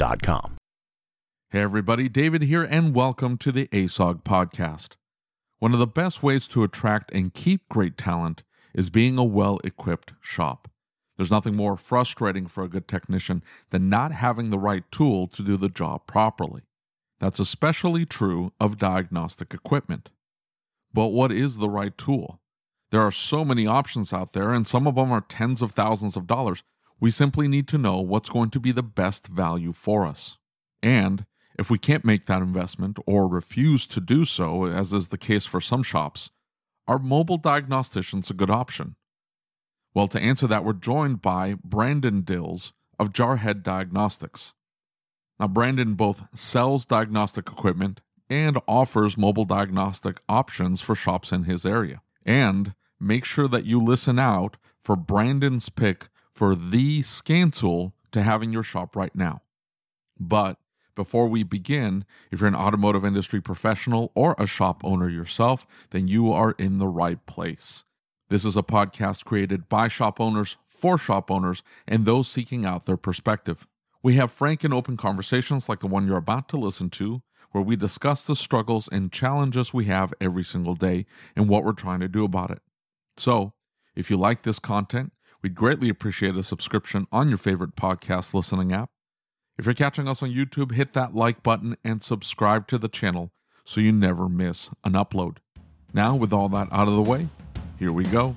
Getshopware.com. Hey, everybody, David here, and welcome to the ASOG podcast. One of the best ways to attract and keep great talent is being a well equipped shop. There's nothing more frustrating for a good technician than not having the right tool to do the job properly. That's especially true of diagnostic equipment. But what is the right tool? There are so many options out there, and some of them are tens of thousands of dollars. We simply need to know what's going to be the best value for us. And if we can't make that investment or refuse to do so, as is the case for some shops, are mobile diagnosticians a good option? Well, to answer that, we're joined by Brandon Dills of Jarhead Diagnostics. Now, Brandon both sells diagnostic equipment and offers mobile diagnostic options for shops in his area. And make sure that you listen out for Brandon's pick for the scan tool to have in your shop right now. But before we begin, if you're an automotive industry professional or a shop owner yourself, then you are in the right place. This is a podcast created by shop owners for shop owners and those seeking out their perspective. We have frank and open conversations like the one you're about to listen to, where we discuss the struggles and challenges we have every single day and what we're trying to do about it. So, if you like this content, we'd greatly appreciate a subscription on your favorite podcast listening app. If you're catching us on YouTube, hit that like button and subscribe to the channel so you never miss an upload. Now, with all that out of the way, here we go.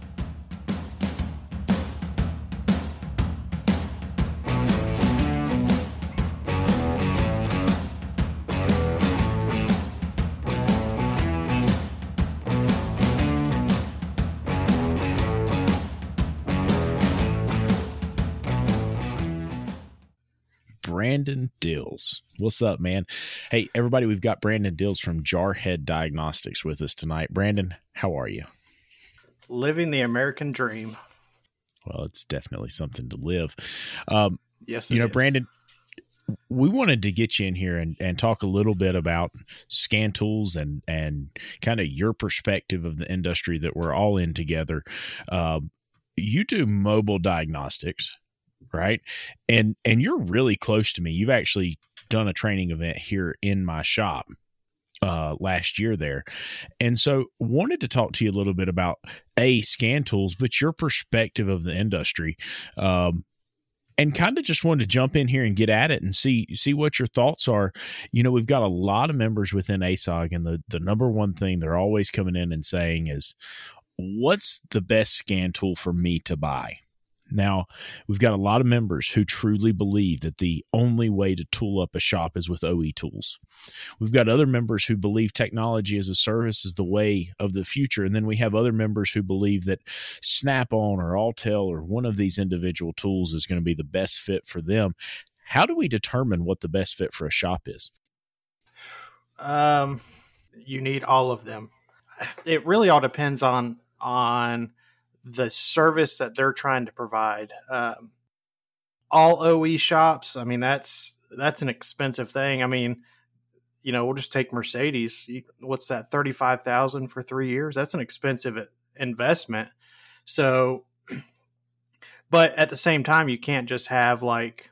Brandon Dills. What's up, man? Hey, everybody, we've got Brandon Dills from Jarhead Diagnostics with us tonight. Brandon, how are you? Living the American dream. Well, it's definitely something to live. Um, yes, you know, is. Brandon, we wanted to get you in here and, and talk a little bit about scan tools and and kind of your perspective of the industry that we're all in together. Um, you do mobile diagnostics right and and you're really close to me you've actually done a training event here in my shop uh, last year there and so wanted to talk to you a little bit about a scan tools but your perspective of the industry um, and kind of just wanted to jump in here and get at it and see see what your thoughts are. You know, we've got a lot of members within ASOG, and the the number one thing they're always coming in and saying is, "What's the best scan tool for me to buy?" Now, we've got a lot of members who truly believe that the only way to tool up a shop is with OE tools. We've got other members who believe technology as a service is the way of the future. And then we have other members who believe that Snap on or Autel or one of these individual tools is going to be the best fit for them. How do we determine what the best fit for a shop is? Um, you need all of them. It really all depends on on the service that they're trying to provide. Um, all OE shops, I mean that's that's an expensive thing. I mean, you know, we'll just take Mercedes. What's that? Thirty five thousand for three years. That's an expensive investment. So, but at the same time, you can't just have like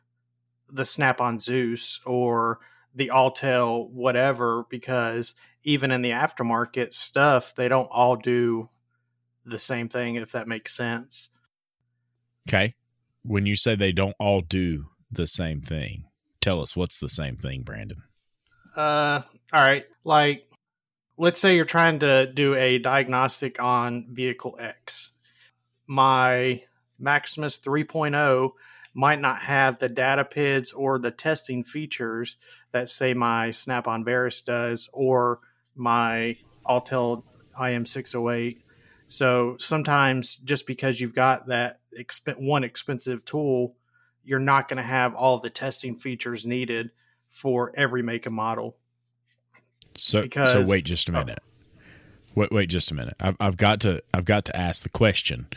the Snap on Zeus or the Autel whatever because even in the aftermarket stuff, they don't all do the same thing. If that makes sense. Okay, when you say they don't all do the same thing, tell us what's the same thing, Brandon. Uh, all right. Like, let's say you're trying to do a diagnostic on vehicle X. My Maximus 3.0 might not have the data PIDs or the testing features that say my Snap-on Verus does or my Autel IM608. So sometimes just because you've got that exp- one expensive tool, you're not going to have all the testing features needed for every make and model. So, because, so wait just a minute. Oh. Wait, wait just a minute. I've, I've got to, I've got to ask the question.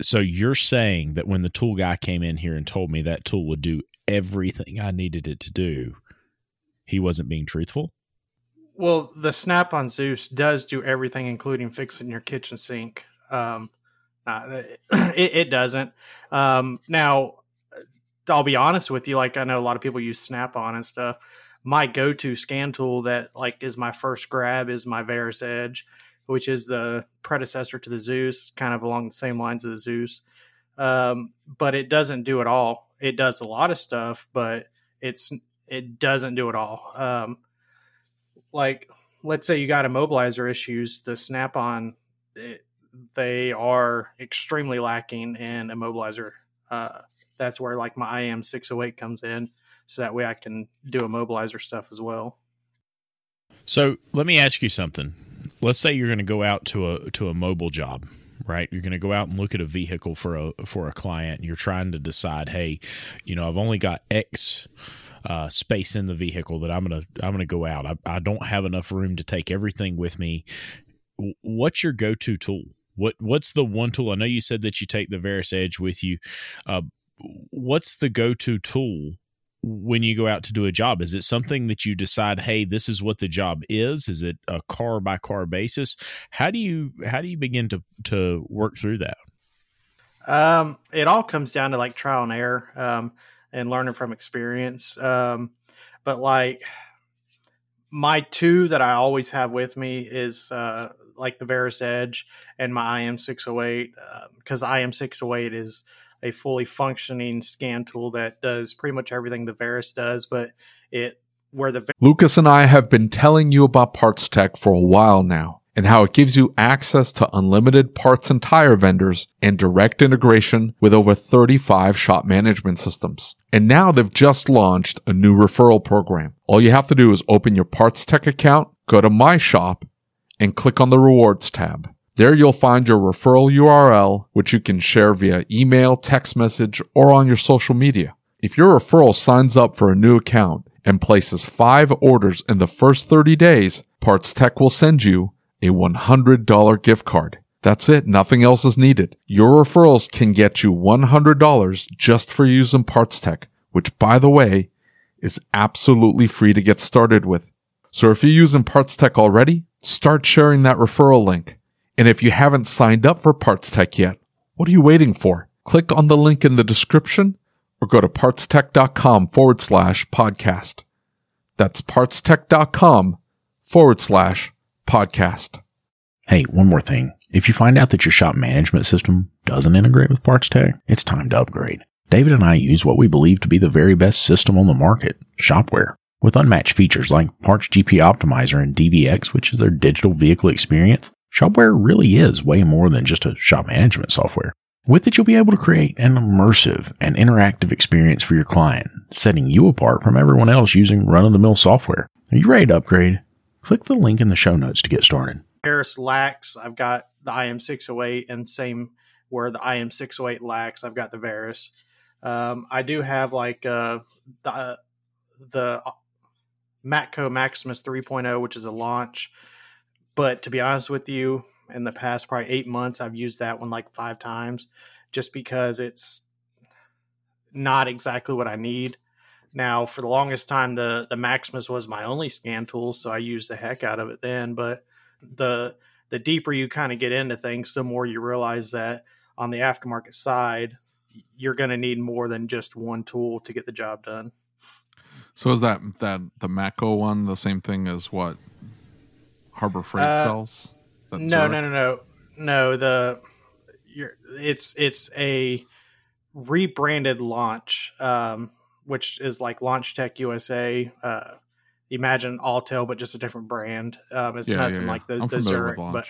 So you're saying that when the tool guy came in here and told me that tool would do everything I needed it to do, he wasn't being truthful? Well, the Snap on Zeus does do everything, including fixing your kitchen sink. Um, uh, it, it, doesn't. Um, now, I'll be honest with you. Like I know a lot of people use Snap on and stuff. My go-to scan tool that like is my first grab is my Verus Edge, which is the predecessor to the Zeus, kind of along the same lines of the Zeus. Um, but it doesn't do it all. It does a lot of stuff, but it's it doesn't do it all. Um, like let's say you got immobilizer issues, the Snap on they are extremely lacking in immobilizer. Uh, that's where like my IM 608 comes in. So that way I can do immobilizer stuff as well. So let me ask you something. Let's say you're going to go out to a to a mobile job, right? You're going to go out and look at a vehicle for a for a client. You're trying to decide, hey, you know, I've only got X uh, space in the vehicle that I'm gonna I'm gonna go out. I, I don't have enough room to take everything with me. What's your go to tool? What what's the one tool? I know you said that you take the Verus Edge with you. Uh, what's the go-to tool when you go out to do a job? Is it something that you decide, hey, this is what the job is? Is it a car by car basis? How do you how do you begin to to work through that? Um, it all comes down to like trial and error, um, and learning from experience. Um, but like my two that I always have with me is uh, like the Verus Edge and my IM six hundred oh eight because um, IM six hundred oh eight is a fully functioning scan tool that does pretty much everything the Verus does, but it where the Lucas and I have been telling you about Parts Tech for a while now and how it gives you access to unlimited parts and tire vendors and direct integration with over 35 shop management systems. And now they've just launched a new referral program. All you have to do is open your Parts Tech account, go to My Shop, and click on the Rewards tab. There you'll find your referral URL, which you can share via email, text message, or on your social media. If your referral signs up for a new account and places five orders in the first 30 days, Parts Tech will send you a $100 gift card. That's it. Nothing else is needed. Your referrals can get you $100 just for using Parts Tech, which by the way, is absolutely free to get started with. So if you're using Parts Tech already, start sharing that referral link. And if you haven't signed up for Parts Tech yet, what are you waiting for? Click on the link in the description or go to partstech.com forward slash podcast. That's partstech.com forward slash podcast. Hey, one more thing. If you find out that your shop management system doesn't integrate with Parts Tech, it's time to upgrade. David and I use what we believe to be the very best system on the market, Shopware. With unmatched features like Parts GP Optimizer and DVX, which is their digital vehicle experience, Shopware really is way more than just a shop management software. With it, you'll be able to create an immersive and interactive experience for your client, setting you apart from everyone else using run of the mill software. Are you ready to upgrade? Click the link in the show notes to get started. Verus lacks. I've got the IM608, and same where the IM608 lacks, I've got the Verus. Um, I do have like uh, the, the Matco Maximus 3.0, which is a launch but to be honest with you, in the past probably eight months, I've used that one like five times, just because it's not exactly what I need. Now, for the longest time, the the Maximus was my only scan tool, so I used the heck out of it then. But the the deeper you kind of get into things, the more you realize that on the aftermarket side, you're going to need more than just one tool to get the job done. So is that that the Matco one the same thing as what Harbor Freight Uh, sells? That No, Zurich? no, no, no, no. The you're, it's it's a rebranded launch, um, which is like Launch Tech USA. Uh, imagine Autel, but just a different brand. Um, it's Yeah, yeah, nothing yeah. like the, the Zurich, but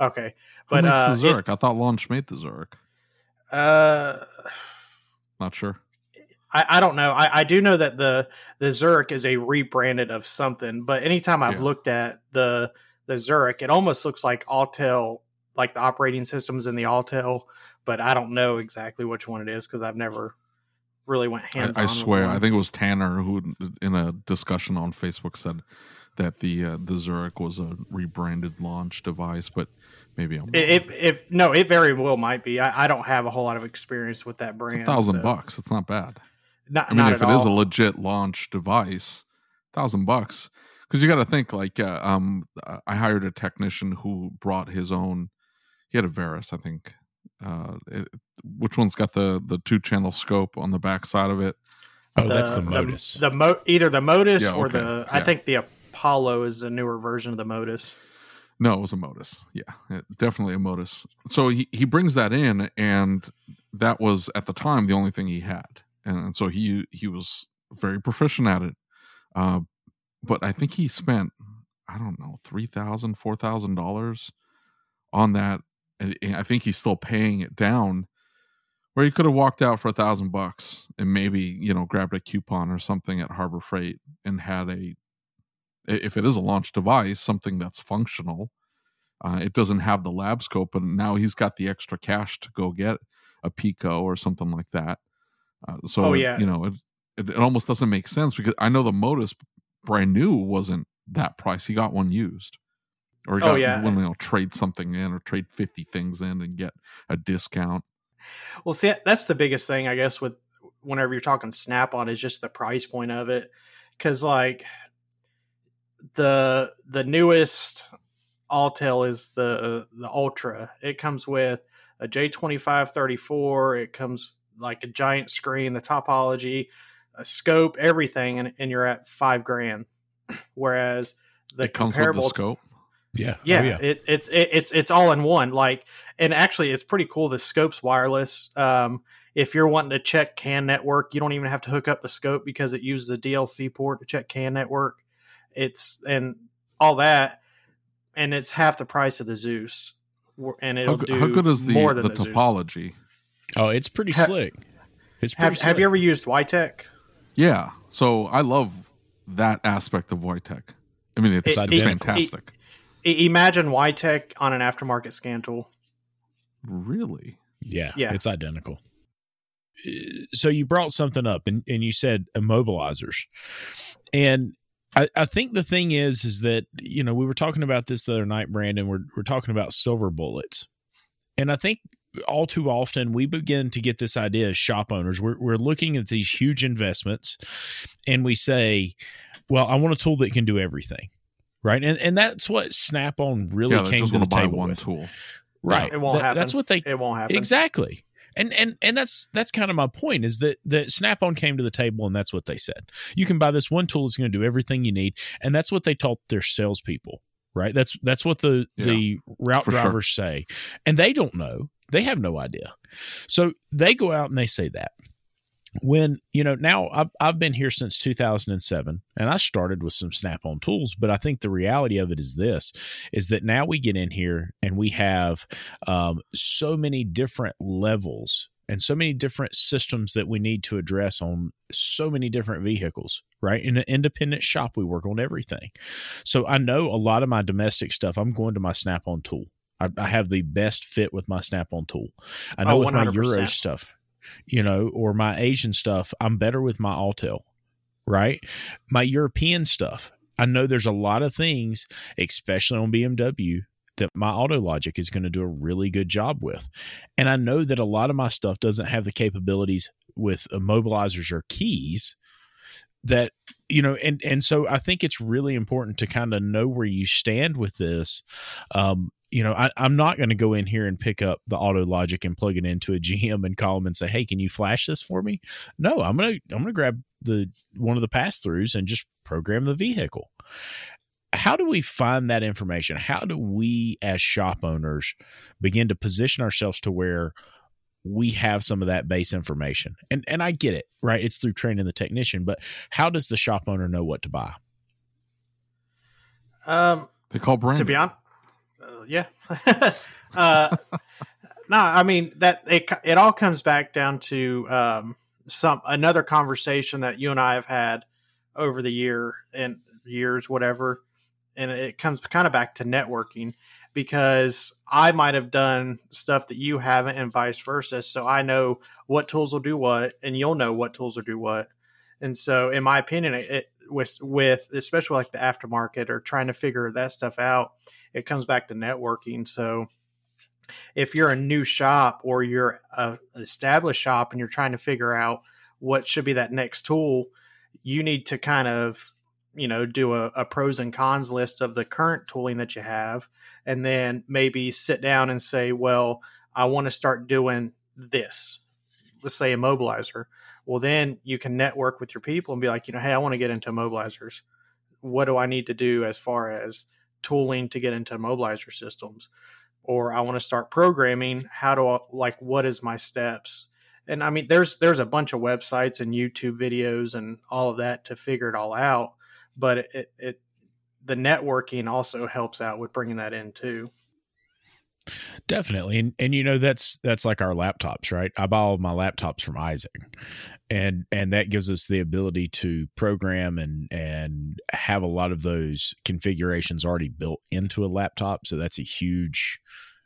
okay. But uh, the it- Zurich? I thought Launch made the Zurich. uh, Not sure. I, I don't know. I, I do know that the the Zurich is a rebranded of something, but anytime I've Yeah. looked at the the Zurich, it almost looks like Autel, like the operating systems in the Autel, but I don't know exactly which one it is because I've never really went I, hands. I swear, I think it was Tanner who, in a discussion on Facebook, said that the uh, the Zurich was a rebranded launch device, but maybe I'm if if no, it very well might be. I, I don't have a whole lot of experience with that it's brand. a thousand so- bucks. It's not bad. Not, I mean, if it is a legit launch device, thousand bucks. Because you got to think like, uh, um, I hired a technician who brought his own. He had a Verus, I think. Uh, it, which one's got the the two channel scope on the back side of it? Oh, that's the Modus. The, Mo, either the Modus Yeah, or okay. the. I Yeah. think the Apollo is a newer version of the Modus. No, it was a Modus. Yeah, it- definitely a Modus. So he, he brings that in, and that was at the time the only thing he had, and so he he was very proficient at it. Uh, but I think he spent I don't know three thousand, four thousand dollars on that, and I think he's still paying it down. Where he could have walked out for a thousand bucks and maybe you know grabbed a coupon or something at Harbor Freight and had a if it is a launch device, something that's functional. Uh, it doesn't have the lab scope, and now he's got the extra cash to go get a Pico or something like that. Uh, so, Oh, it- yeah. you know, it, it it almost doesn't make sense because I know the Modus brand new wasn't that price. He got one used, or he Oh, got yeah. one, you know, trade something in or trade fifty things in and get a discount. Well, see, that's the biggest thing, I guess, with whenever you're talking Snap on is just the price point of it. Because, like, the the newest Autel is the the Ultra. It comes with a J twenty five thirty four. It comes like a giant screen, the topology, a scope, everything, and, and you're at five grand. Whereas the it comparable the scope. Yeah. yeah, Oh, yeah. It, it's it, it's it's all in one. Like, and actually, it's pretty cool. The scope's wireless. Um, if you're wanting to check CAN network, you don't even have to hook up the scope because it uses a DLC port to check CAN network. It's and all that, and it's half the price of the Zeus. And How, it'll go- do how good is the more than the, the, Zeus. topology? Oh, it's pretty Ha- slick. It's pretty Have Have you ever used wiTECH? Yeah, so I love that aspect of wiTECH. I mean, it's, It- it's it- fantastic. I- imagine wiTECH on an aftermarket scan tool. really? Yeah, Yeah. it's identical. Uh, So you brought something up, and, and you said immobilizers, and I, I think the thing is, is that you know we were talking about this the other night, Brandon. We're we're talking about silver bullets, and I think all too often we begin to get this idea as shop owners. We're we're looking at these huge investments, and we say, "Well, I want a tool that can do everything." Right, and and that's what Snap on really yeah, they came just to the want to buy table one with. tool. Right, It won't That- happen. That's what they It won't happen. Exactly. And and and that's that's kind of my point is that that Snap-on came to the table and that's what they said. You can buy this one tool that's going to do everything you need, and that's what they taught their salespeople. Right. That's that's what the Yeah, the route for sure. drivers say, and they don't know. They have no idea. So they go out and they say that. When you know now, I've I've been here since 2007, and I started with some Snap-on tools. But I think the reality of it is this: is that now we get in here and we have um, so many different levels and so many different systems that we need to address on so many different vehicles right in an independent shop we work on everything so i know a lot of my domestic stuff i'm going to my snap-on tool i, I have the best fit with my snap-on tool. I know Oh, with my euro stuff you know or my asian stuff i'm better with my Autel, right? My european stuff i know there's a lot of things especially on bmw that my auto logic is going to do a really good job with. And i know that a lot of my stuff doesn't have the capabilities with immobilizers or keys that you know and and so i think it's really important to kind of know where you stand with this um you know I, i'm not going to go in here and pick up the auto logic and plug it into a gm and call them and say hey can you flash this for me no i'm gonna i'm gonna grab the one of the pass throughs and just program the vehicle how do we find that information how do we as shop owners begin to position ourselves to where we have some of that base information. And and I get it, right? It's through training the technician, but how does the shop owner know what to buy? Um, they call Brandon. To be honest, yeah. uh, no, I mean that it it all comes back down to um, some another conversation that you and I have had over the year and years, whatever, and it comes kind of back to networking because I might have done stuff that you haven't and vice versa. So I know what tools will do what, and you'll know what tools will do what. And so, in my opinion, it, with with especially like the aftermarket or trying to figure that stuff out, it comes back to networking. So if you're a new shop or you're a established shop and you're trying to figure out what should be that next tool, you need to kind of you know do a, a pros and cons list of the current tooling that you have and then maybe sit down and say, well, I want to start doing this. Let's say immobilizer. Well, then you can network with your people and be like, you know, hey, I want to get into immobilizers. What do I need to do as far as tooling to get into mobilizer systems? Or I want to start programming. How do I like what is my steps? And I mean, there's there's a bunch of websites and YouTube videos and all of that to figure it all out. But it, it the networking also helps out with bringing that in too. Definitely. And and you know that's that's like our laptops, right? I buy all my laptops from Isaac. And and that gives us the ability to program and and have a lot of those configurations already built into a laptop, so that's a huge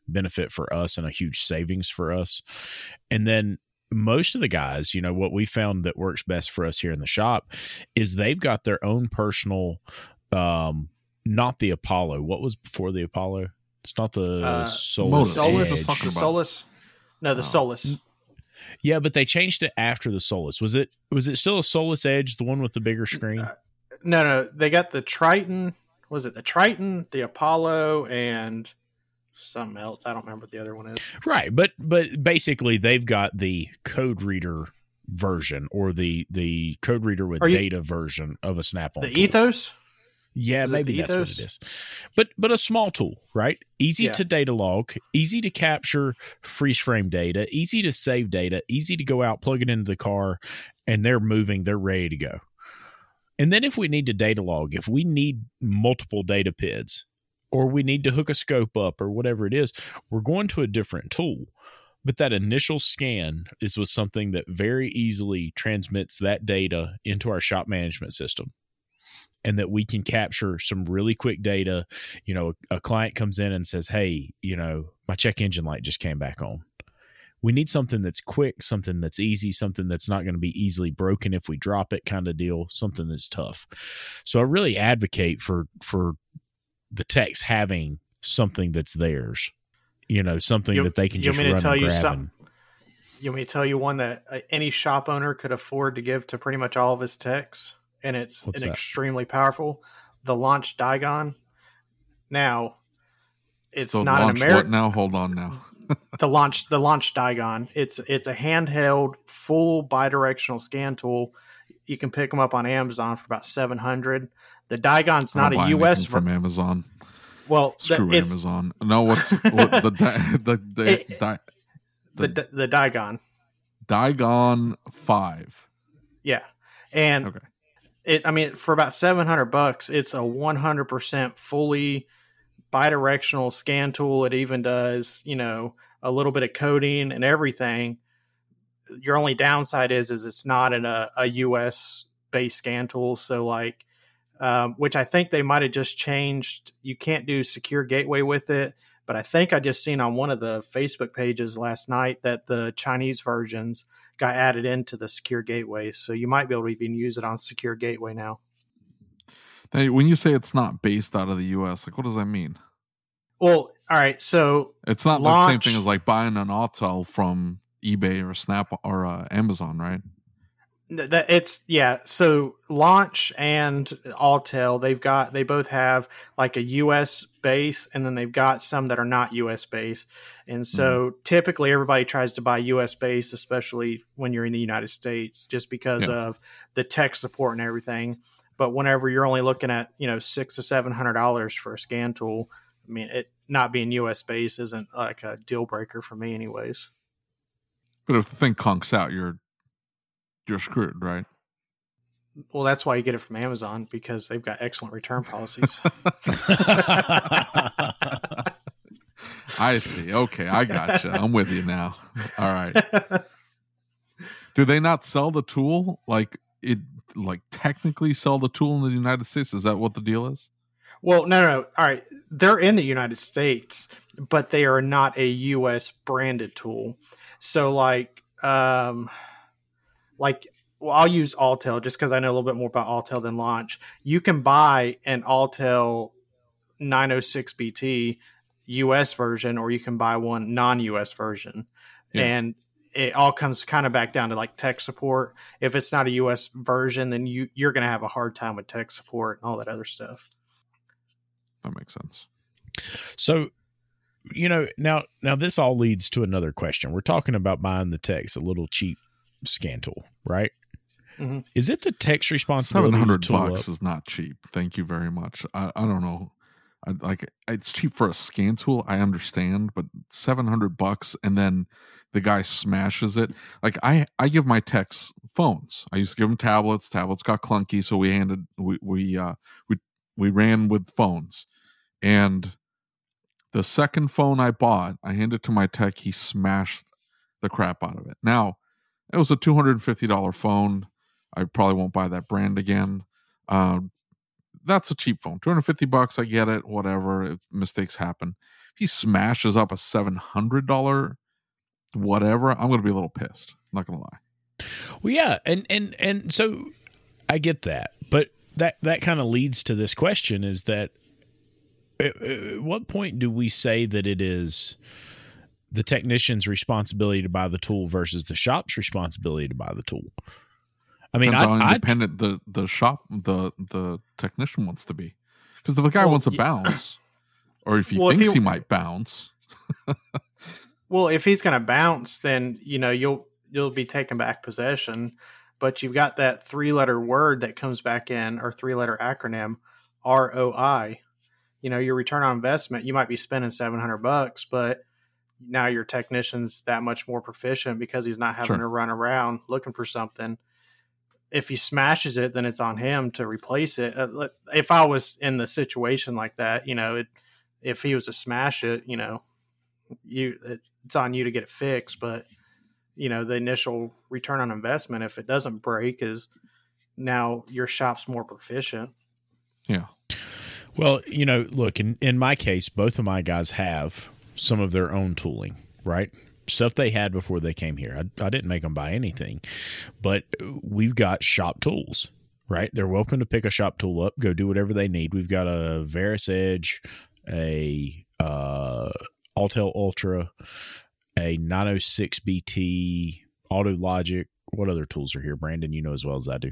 benefit for us and a huge savings for us. And then most of the guys, you know, what we found that works best for us here in the shop is they've got their own personal um not the Apollo. What was before the Apollo? It's not the uh, Solus. Solus. The Solus. No, the oh. Solus. Yeah, but they changed it after the Solus. Was it was it still a Solus Edge, the one with the bigger screen? Uh, no, no, they got the Triton. Was it the Triton, the Apollo, and something else? I don't remember what the other one is. Right, but but basically they've got the code reader version or the the code reader with you, data version of a Snap-on. The tool. Ethos. Yeah, is maybe that's what it is. But but a small tool, right? Easy yeah. to data log, easy to capture freeze frame data, easy to save data, easy to go out, plug it into the car, and they're moving, they're ready to go. And then if we need to data log, if we need multiple data PIDs, or we need to hook a scope up or whatever it is, we're going to a different tool. But that initial scan is with something that very easily transmits that data into our shop management system and that we can capture some really quick data. You know, a, a client comes in and says, Hey, you know, my check engine light just came back on. We need something that's quick, something that's easy, something that's not going to be easily broken if we drop it kind of deal, something that's tough. So I really advocate for for the techs having something that's theirs. You know, something you, that they can just run to tell and you grab something? You want me to tell you one that uh, any shop owner could afford to give to pretty much all of his techs? And it's What's an that? extremely powerful. The launch Diagun. Now, it's so not an American. Now, hold on now. the launch, the launch Diagun. It's it's a handheld, full bidirectional scan tool. You can pick them up on Amazon for about seven hundred. The Diagun's not a US from Amazon. Well, screw the, Amazon. No, what's what, the the the, it, di, the, the the Diagun? Diagun five. Yeah, and okay it i mean for about 700 bucks it's a 100% fully bidirectional scan tool. It even does you know a little bit of coding and everything. Your only downside is is it's not in a, a us based scan tool. So like um, which i think they might have just changed. You can't do secure gateway with it but i think i just seen on one of the facebook pages last night that the chinese versions got added into the secure gateway. So you might be able to even use it on secure gateway now. Now, when you say it's not based out of the US, like what does that mean? Well, all right, so it's not launch, the same thing as like buying an Autel from eBay or Snap or uh, Amazon, right? that it's yeah so launch and Autel they've got they both have like a us base and then they've got some that are not U.S. based. and so mm-hmm. typically everybody tries to buy U.S. based, especially when you're in the united states just because yeah. of the tech support and everything but whenever you're only looking at you know six to seven hundred dollars for a scan tool i mean it not being U.S. based isn't like a deal breaker for me anyways but if the thing conks out you're you're screwed, right? Well, that's why you get it from Amazon because they've got excellent return policies. I see. Okay, I gotcha. I'm with you now. All right. Do they not sell the tool? Like it like technically sell the tool in the United States? Is that what the deal is? Well, no, no, no. All right. They're in the United States, but they are not a US branded tool. So like um like well, I'll use Autel just because I know a little bit more about Autel than Launch. You can buy an Autel 906 BT US version, or you can buy one non US version, yeah. and it all comes kind of back down to like tech support. If it's not a US version, then you you're going to have a hard time with tech support and all that other stuff. That makes sense. So you know now now this all leads to another question we're talking about buying the techs a little cheap scan tool, right? Mm-hmm. Is it the text responsibility? Seven hundred bucks up? is not cheap. Thank you very much. I, I don't know. I, like it's cheap for a scan tool. I understand, but seven hundred bucks, and then the guy smashes it. Like I, I give my techs phones. I used to give them tablets. Tablets got clunky, so we handed we we uh we we ran with phones, and the second phone I bought, I handed to my tech. He smashed the crap out of it. Now it was a two hundred and fifty dollar phone. I probably won't buy that brand again. Uh, that's a cheap phone. Two hundred fifty bucks. I get it. Whatever. If mistakes happen. If he smashes up a seven hundred dollar whatever, I'm going to be a little pissed. I'm not going to lie. Well, yeah, and and and so I get that, but that that kind of leads to this question: is that at, at what point do we say that it is? the technician's responsibility to buy the tool versus the shop's responsibility to buy the tool. I mean, Depends I, how independent I, the the shop the the technician wants to be. Because if the guy well, wants to yeah. bounce, or if he well, thinks if he, he might bounce. well, if he's going to bounce, then you know you'll you'll be taking back possession. But you've got that three letter word that comes back in, or three letter acronym, ROI. You know, your return on investment. You might be spending seven hundred bucks, but now your technician's that much more proficient because he's not having sure. to run around looking for something. If he smashes it, then it's on him to replace it. Uh, if I was in the situation like that, you know, it, if he was to smash it, you know, you it's on you to get it fixed. But you know, the initial return on investment, if it doesn't break, is now your shop's more proficient. Yeah. Well, you know, look in in my case, both of my guys have some of their own tooling, right? Stuff they had before they came here. I, I didn't make them buy anything, but we've got shop tools, right? They're welcome to pick a shop tool up, go do whatever they need. We've got a VersaEdge, a uh, Autel Ultra, a 906 BT, Auto Logic. What other tools are here, Brandon? You know as well as I do.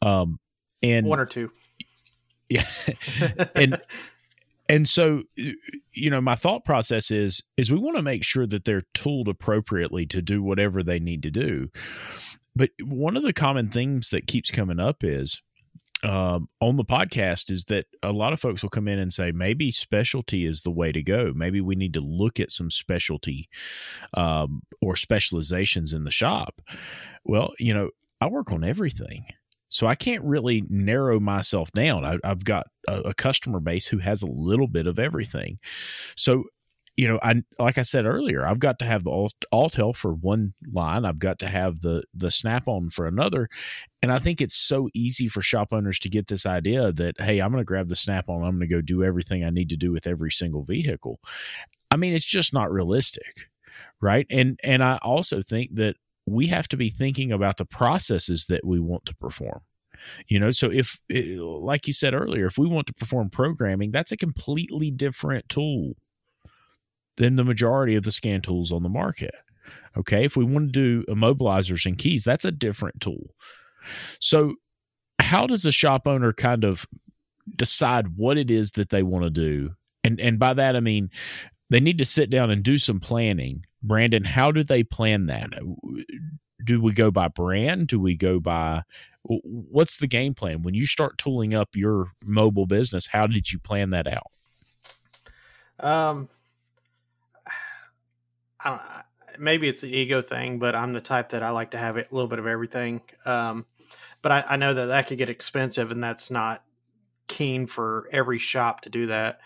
Um, and one or two. Yeah, and and so you know my thought process is is we want to make sure that they're tooled appropriately to do whatever they need to do but one of the common things that keeps coming up is um, on the podcast is that a lot of folks will come in and say maybe specialty is the way to go. Maybe we need to look at some specialty um, or specializations in the shop. Well, you know, I work on everything. So I can't really narrow myself down. I, have got a, a, customer base who has a little bit of everything. So, you know, I like I said earlier, I've got to have the Autel for one line. I've got to have the the Snap on for another, and I think it's so easy for shop owners to get this idea that hey, I'm going to grab the Snap on. I'm going to go do everything I need to do with every single vehicle. I mean, it's just not realistic, right? And and I also think that we have to be thinking about the processes that we want to perform. You know, so if, like you said earlier, if we want to perform programming, that's a completely different tool than the majority of the scan tools on the market. Okay. If we want to do immobilizers and keys, that's a different tool. So, how does a shop owner kind of decide what it is that they want to do? And and by that I mean they need to sit down and do some planning. Brandon, how do they plan that? Do we go by brand? Do we go by what's the game plan when you start tooling up your mobile business? How did you plan that out? Um, I don't. Maybe it's an ego thing, but I'm the type that I like to have a little bit of everything. Um, but I, I know that that could get expensive, and that's not keen for every shop to do that.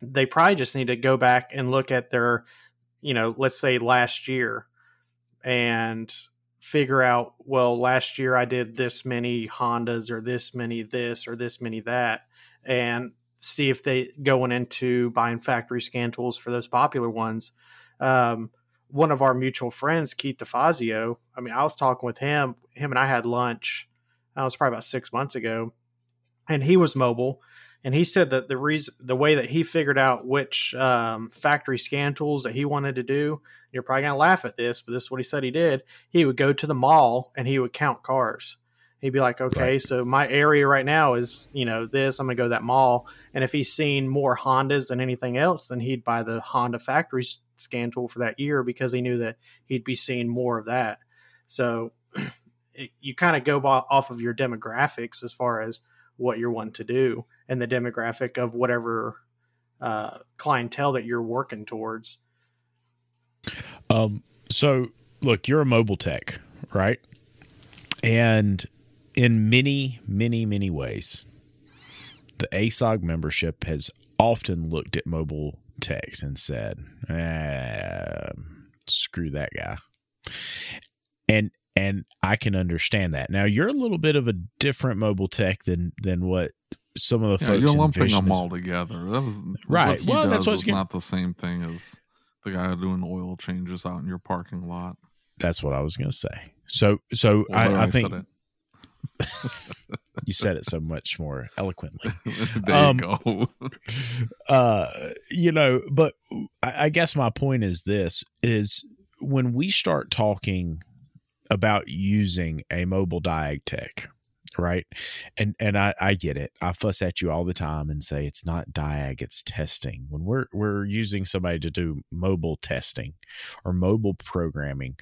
They probably just need to go back and look at their, you know, let's say last year, and figure out, well, last year I did this many Hondas or this many this or this many that, and see if they going into buying factory scan tools for those popular ones. Um, one of our mutual friends, Keith DeFazio, I mean, I was talking with him. Him and I had lunch. That was probably about six months ago, and he was mobile. And he said that the reason, the way that he figured out which um, factory scan tools that he wanted to do, you're probably gonna laugh at this, but this is what he said he did. He would go to the mall and he would count cars. He'd be like, okay, right. so my area right now is, you know, this. I'm going to go to that mall. And if he's seen more Hondas than anything else, then he'd buy the Honda factory scan tool for that year because he knew that he'd be seeing more of that. So it, you kind of go off of your demographics as far as what you're wanting to do and the demographic of whatever uh, clientele that you're working towards. Um, so look, you're a mobile tech, right? And in many, many, many ways, the ASOG membership has often looked at mobile techs and said, eh, screw that guy. And and I can understand that. Now you're a little bit of a different mobile tech than than what some of the yeah, folks. You're lumping them all together. That was right. well, that's what's not the same thing as the guy doing oil changes out in your parking lot. That's what I was going to say. So so well, I, I think you said it so much more eloquently. there um, you go. uh, you know, but I, I guess my point is this: is when we start talking about using a mobile diag tech, right? And and I, I get it. I fuss at you all the time and say it's not diag, it's testing. When we're we're using somebody to do mobile testing or mobile programming,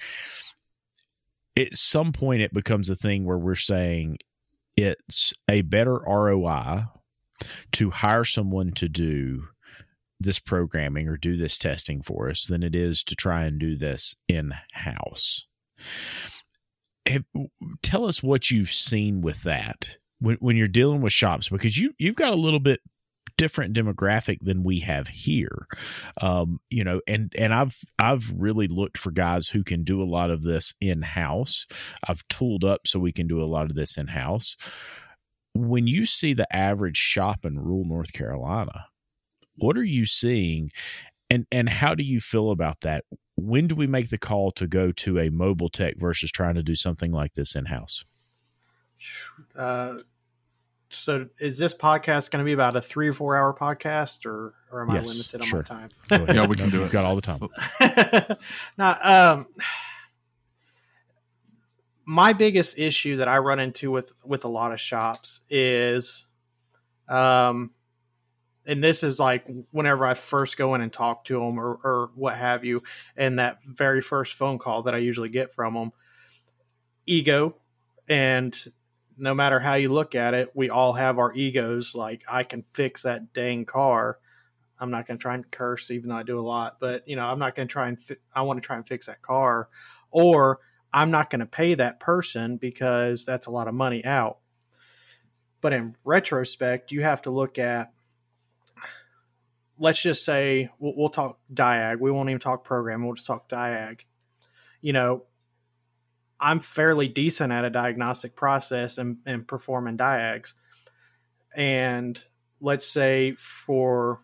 at some point it becomes a thing where we're saying it's a better ROI to hire someone to do this programming or do this testing for us than it is to try and do this in house. Tell us what you've seen with that when, when you're dealing with shops because you you've got a little bit different demographic than we have here. Um, you know, and and I've I've really looked for guys who can do a lot of this in house. I've tooled up so we can do a lot of this in house. When you see the average shop in rural North Carolina, what are you seeing and and how do you feel about that? When do we make the call to go to a mobile tech versus trying to do something like this in house? Uh, so is this podcast going to be about a three or four hour podcast or, or am yes, I limited on sure. my time? yeah, we can do it. We've got all the time. now, um, my biggest issue that I run into with, with a lot of shops is, um, and this is like whenever I first go in and talk to them or, or what have you, and that very first phone call that I usually get from them, ego and no matter how you look at it, we all have our egos. Like, I can fix that dang car. I'm not going to try and curse, even though I do a lot, but you know, I'm not going to try and, fi- I want to try and fix that car. Or I'm not going to pay that person because that's a lot of money out. But in retrospect, you have to look at, let's just say, we'll, we'll talk diag. We won't even talk program. We'll just talk diag. You know, I'm fairly decent at a diagnostic process and, and performing diags. And let's say for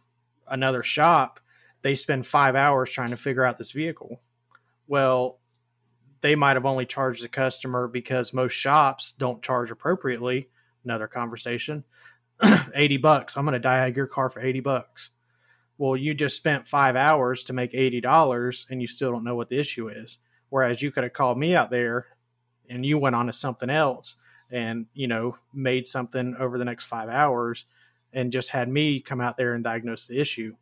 another shop, they spend five hours trying to figure out this vehicle. Well, they might have only charged the customer because most shops don't charge appropriately. Another conversation. 80 bucks. I'm going to diag your car for 80 bucks. Well, you just spent five hours to make $80 and you still don't know what the issue is Whereas you could have called me out there and you went on to something else and, you know, made something over the next five hours and just had me come out there and diagnose the issue.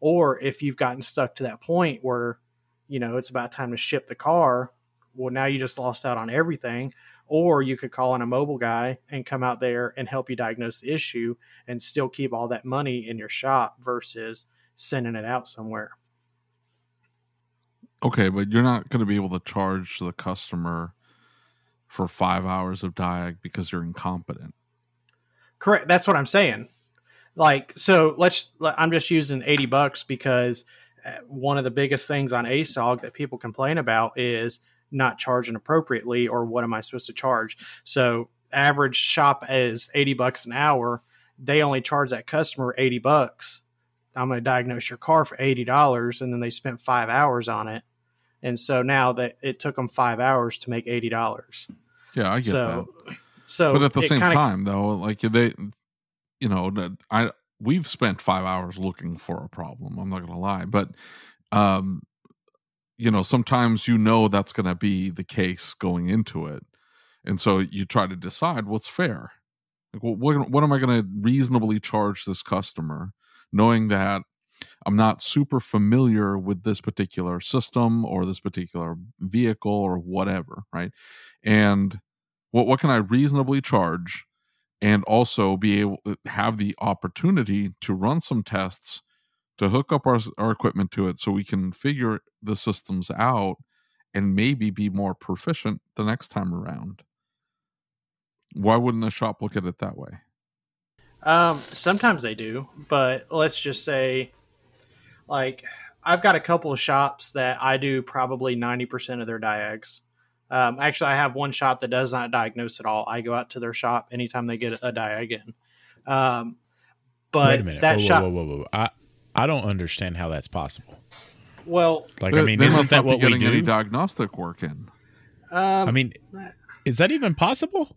Or if you've gotten stuck to that point where, you know, it's about time to ship the car, well, now you just lost out on everything. Or you could call in a mobile guy and come out there and help you diagnose the issue and still keep all that money in your shop versus sending it out somewhere. Okay, but you're not going to be able to charge the customer for five hours of diag because you're incompetent. Correct. That's what I'm saying. Like, so let's, I'm just using 80 bucks because uh, one of the biggest things on ASOG that people complain about is not charging appropriately or what am I supposed to charge? So, average shop is 80 bucks an hour. They only charge that customer 80 bucks. I'm going to diagnose your car for $80 and then they spent five hours on it and so now that it took them five hours to make eighty dollars. Yeah, I get so, that. So, but at the same kinda, time, though, like they, you know, I we've spent five hours looking for a problem. I'm not gonna lie, but um, you know, sometimes you know that's gonna be the case going into it, and so you try to decide what's fair. Like, what what am I gonna reasonably charge this customer, knowing that I'm not super familiar with this particular system or this particular vehicle or whatever, right? And what what can I reasonably charge and also be able to have the opportunity to run some tests to hook up our our equipment to it so we can figure the systems out and maybe be more proficient the next time around. Why wouldn't a shop look at it that way? Um, sometimes they do, but let's just say like I've got a couple of shops that I do probably 90% of their diags. Um, actually, I have one shop that does not diagnose at all. I go out to their shop anytime they get a diag in. Um, but Wait a minute. that whoa, shop, whoa, whoa, whoa, whoa. I, I don't understand how that's possible. well, Like, I mean, they isn't must that what we getting any do? diagnostic work in? um, I mean, is that even possible?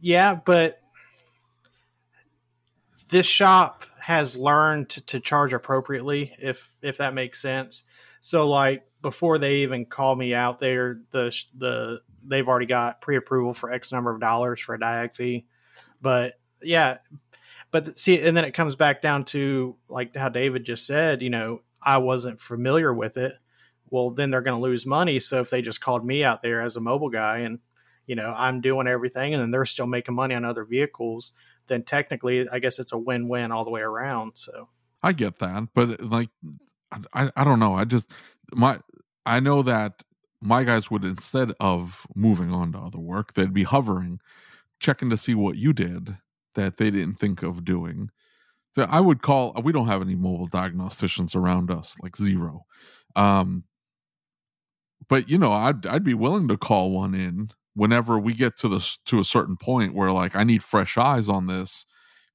Yeah, but this shop has learned to, to charge appropriately, if if that makes sense. So, like before they even call me out there, the the they've already got pre approval for X number of dollars for a diag fee. But yeah, but see, and then it comes back down to like how David just said. You know, I wasn't familiar with it. Well, then they're going to lose money. So if they just called me out there as a mobile guy and you know i'm doing everything and then they're still making money on other vehicles then technically i guess it's a win-win all the way around so I get that, but like, I, I don't know. I just my I know that my guys would instead of moving on to other work, they'd be hovering, checking to see what you did that they didn't think of doing. So I would call. We don't have any mobile diagnosticians around us, like zero. Um, but you know, I'd I'd be willing to call one in whenever we get to this to a certain point where like I need fresh eyes on this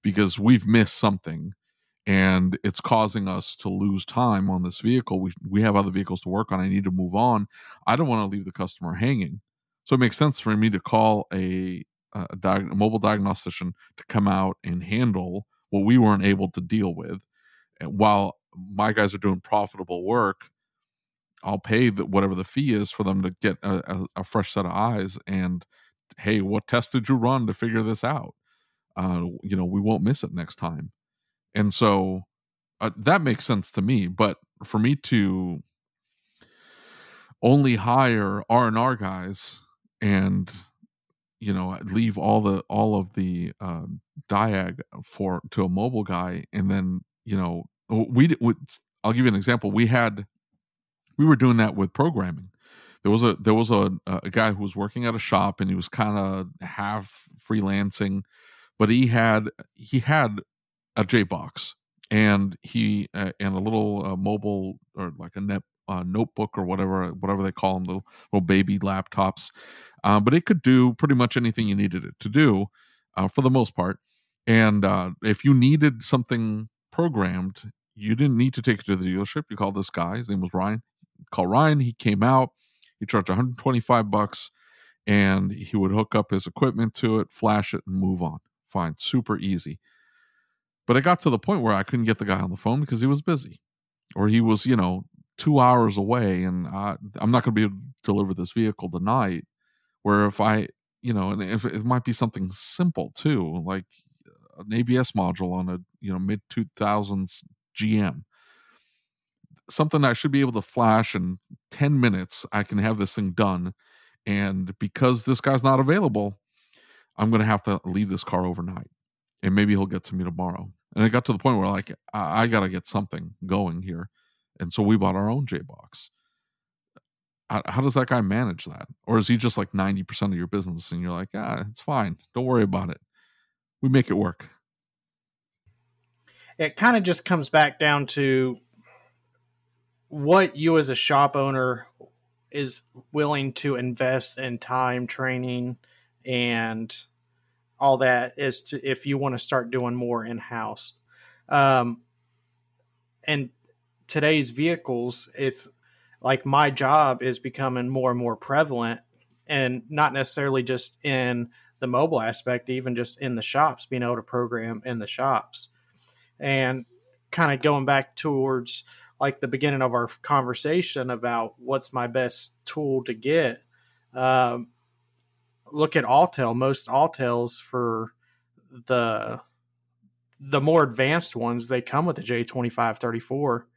because we've missed something and it's causing us to lose time on this vehicle. We we have other vehicles to work on. I need to move on. I don't want to leave the customer hanging. So it makes sense for me to call a a, diag- a mobile diagnostician to come out and handle what we weren't able to deal with. And while my guys are doing profitable work, I'll pay the, whatever the fee is for them to get a, a, fresh set of eyes. And hey, what test did you run to figure this out? Uh, you know, we won't miss it next time and so uh, that makes sense to me but for me to only hire r&r guys and you know leave all the all of the uh, diag for to a mobile guy and then you know we, we i'll give you an example we had we were doing that with programming. There was a there was a, a guy who was working at a shop and he was kind of half freelancing but he had he had a JBox and he uh, and a little uh, mobile or like a net uh, notebook or whatever whatever they call them the little baby laptops uh, but it could do pretty much anything you needed it to do uh, for the most part. And uh, if you needed something programmed you didn't need to take it to the dealership. You called this guy. His name was Ryan call Ryan he came out he charged 125 bucks and he would hook up his equipment to it flash it and move on fine super easy but it got to the point where I couldn't get the guy on the phone because he was busy, or he was, you know, two hours away and uh, I'm not going to be able to deliver this vehicle tonight. Where if I, you know, and if it might be something simple too, like an ABS module on a, you know, mid 2000s GM, something I should be able to flash in 10 minutes. I can have this thing done. And because this guy's not available, I'm going to have to leave this car overnight and maybe he'll get to me tomorrow. And it got to the point where like I, I got to get something going here, and so we bought our own J box. How, how, does that guy manage that, or is he just like ninety percent of your business, and you're like, ah, it's fine, don't worry about it. We make it work. It kind of just comes back down to what you as a shop owner is willing to invest in time, training, and all that is to if you want to start doing more in house. Um, and today's vehicles, it's like my job is becoming more and more prevalent, and not necessarily just in the mobile aspect, even just in the shops, being able to program in the shops, and kind of going back towards like the beginning of our conversation about what's my best tool to get. Um, look at Autel, most Autels for the the more advanced ones, they come with the J twenty five thirty four.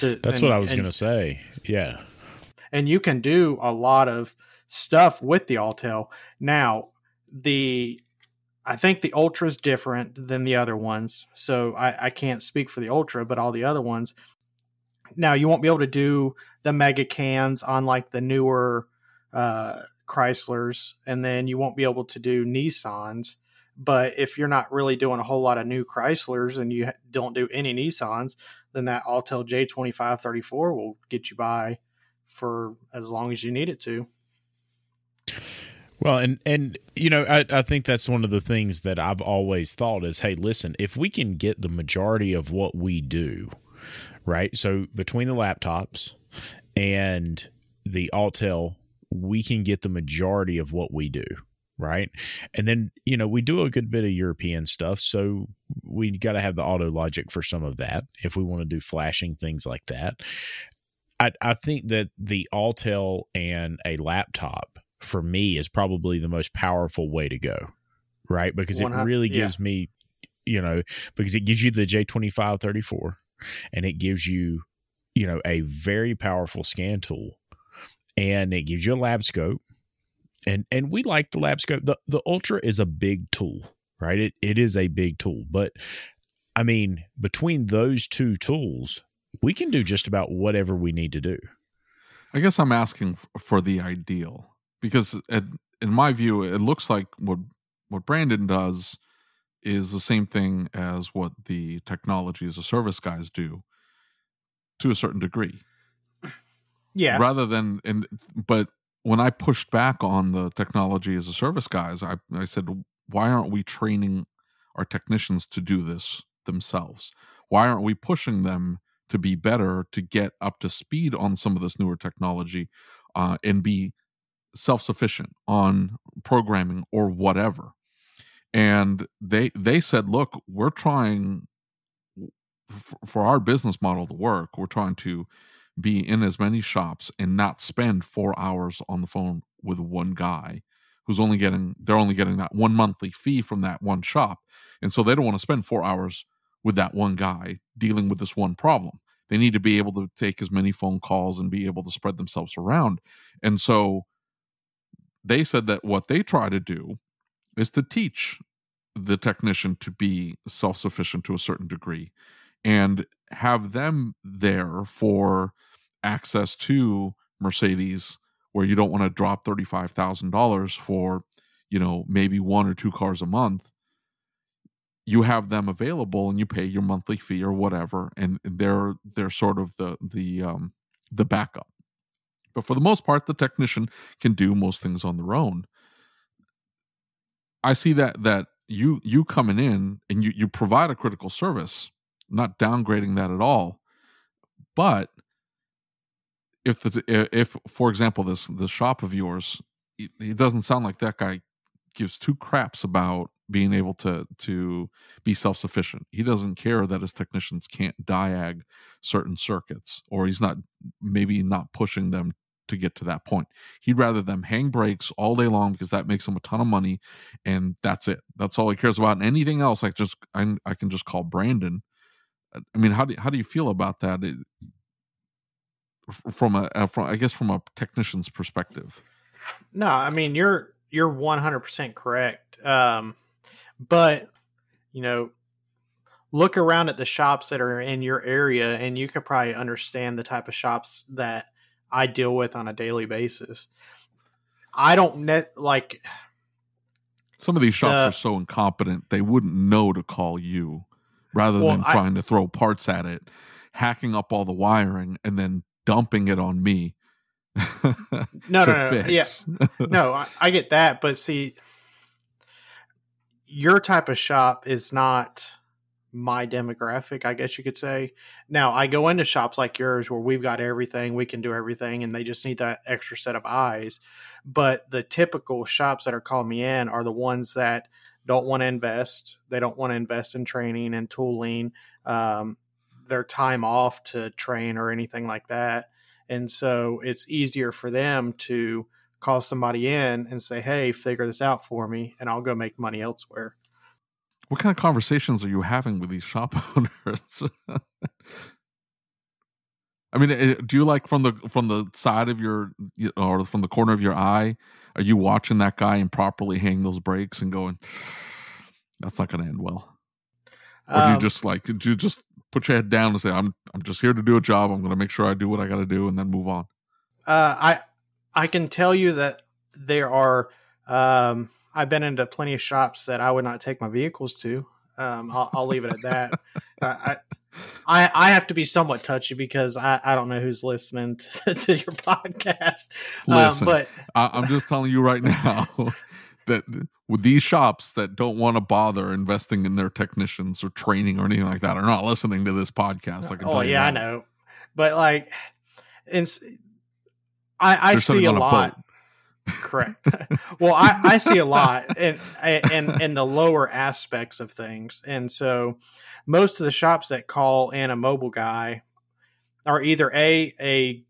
That's and, what I was going to say. Yeah, and you can do a lot of stuff with the Autel. Now, the I think the Ultra is different than the other ones, so I, I can't speak for the Ultra, but all the other ones. Now, you won't be able to do the mega cans on like the newer uh, Chryslers, and then you won't be able to do Nissans. But if you're not really doing a whole lot of new Chryslers and you don't do any Nissans, then that Autel J2534 will get you by for as long as you need it to. Well, and and you know, I, I think that's one of the things that I've always thought is, hey, listen, if we can get the majority of what we do, right? So between the laptops and the Autel, we can get the majority of what we do right and then you know we do a good bit of european stuff so we got to have the Autologic for some of that if we want to do flashing things like that i i think that the Autel and a laptop for me is probably the most powerful way to go right because it really gives yeah. me you know because it gives you the j2534 and it gives you you know a very powerful scan tool and it gives you a lab scope. And and we like the lab scope. The the ultra is a big tool, right? It it is a big tool. But I mean, between those two tools, we can do just about whatever we need to do. I guess I'm asking for the ideal because in my view, it looks like what what Brandon does is the same thing as what the technology as a service guys do to a certain degree. Yeah. Rather than and but when I pushed back on the technology as a service guys, I I said, why aren't we training our technicians to do this themselves? Why aren't we pushing them to be better to get up to speed on some of this newer technology uh, and be self-sufficient on programming or whatever? And they they said, look, we're trying for our business model to work. We're trying to be in as many shops and not spend four hours on the phone with one guy who's only getting they're only getting that one monthly fee from that one shop and so they don't want to spend four hours with that one guy dealing with this one problem they need to be able to take as many phone calls and be able to spread themselves around and so they said that what they try to do is to teach the technician to be self-sufficient to a certain degree and have them there for access to Mercedes where you don't want to drop $35,000 for, you know, maybe one or two cars a month. You have them available and you pay your monthly fee or whatever and they're they're sort of the the um the backup. But for the most part the technician can do most things on their own. I see that that you you coming in and you you provide a critical service not downgrading that at all. But if the if for example this the shop of yours, it, doesn't sound like that guy gives two craps about being able to to be self sufficient. He doesn't care that his technicians can't diag certain circuits, or he's not maybe not pushing them to get to that point. He'd rather them hang brakes all day long because that makes him a ton of money, and that's it. That's all he cares about. And anything else, I just I, I can just call Brandon. I mean, how do how do you feel about that? It, from a from I guess from a technician's perspective. No, I mean you're you're 100% correct. Um, but you know, look around at the shops that are in your area and you could probably understand the type of shops that I deal with on a daily basis. I don't net like some of these shops the, are so incompetent they wouldn't know to call you rather well, than trying I, to throw parts at it, hacking up all the wiring and then dumping it on me. no, no, no, yeah, no. I, I get that, but see, your type of shop is not my demographic, I guess you could say. Now, I go into shops like yours where we've got everything, we can do everything, and they just need that extra set of eyes. But the typical shops that are calling me in are the ones that don't want to invest. They don't want to invest in training and tooling, um, their time off to train or anything like that. And so it's easier for them to call somebody in and say, hey, figure this out for me, and I'll go make money elsewhere. What kind of conversations are you having with these shop owners? I mean, eh, do you like from the from the side of your or from the corner of your eye? Are you watching that guy improperly hang those brakes and going, "That's not going to end well"? Or do you um, just like do you just put your head down and say, "I'm I'm just here to do a job. I'm going to make sure I do what I got to do," and then move on? Uh, I I can tell you that there are um, I've been into plenty of shops that I would not take my vehicles to. Um, I'll, I'll, leave it at that. I, I, I have to be somewhat touchy because I, I don't know who's listening to, to your podcast. Um, Listen, um, but I, am just telling you right now that with these shops that don't want to bother investing in their technicians or training or anything like that are not listening to this podcast. I can oh yeah, I know. But like, it's I, I see a lot. Correct. well, I, I see a lot in, in in the lower aspects of things, and so most of the shops that call in a mobile guy are either a a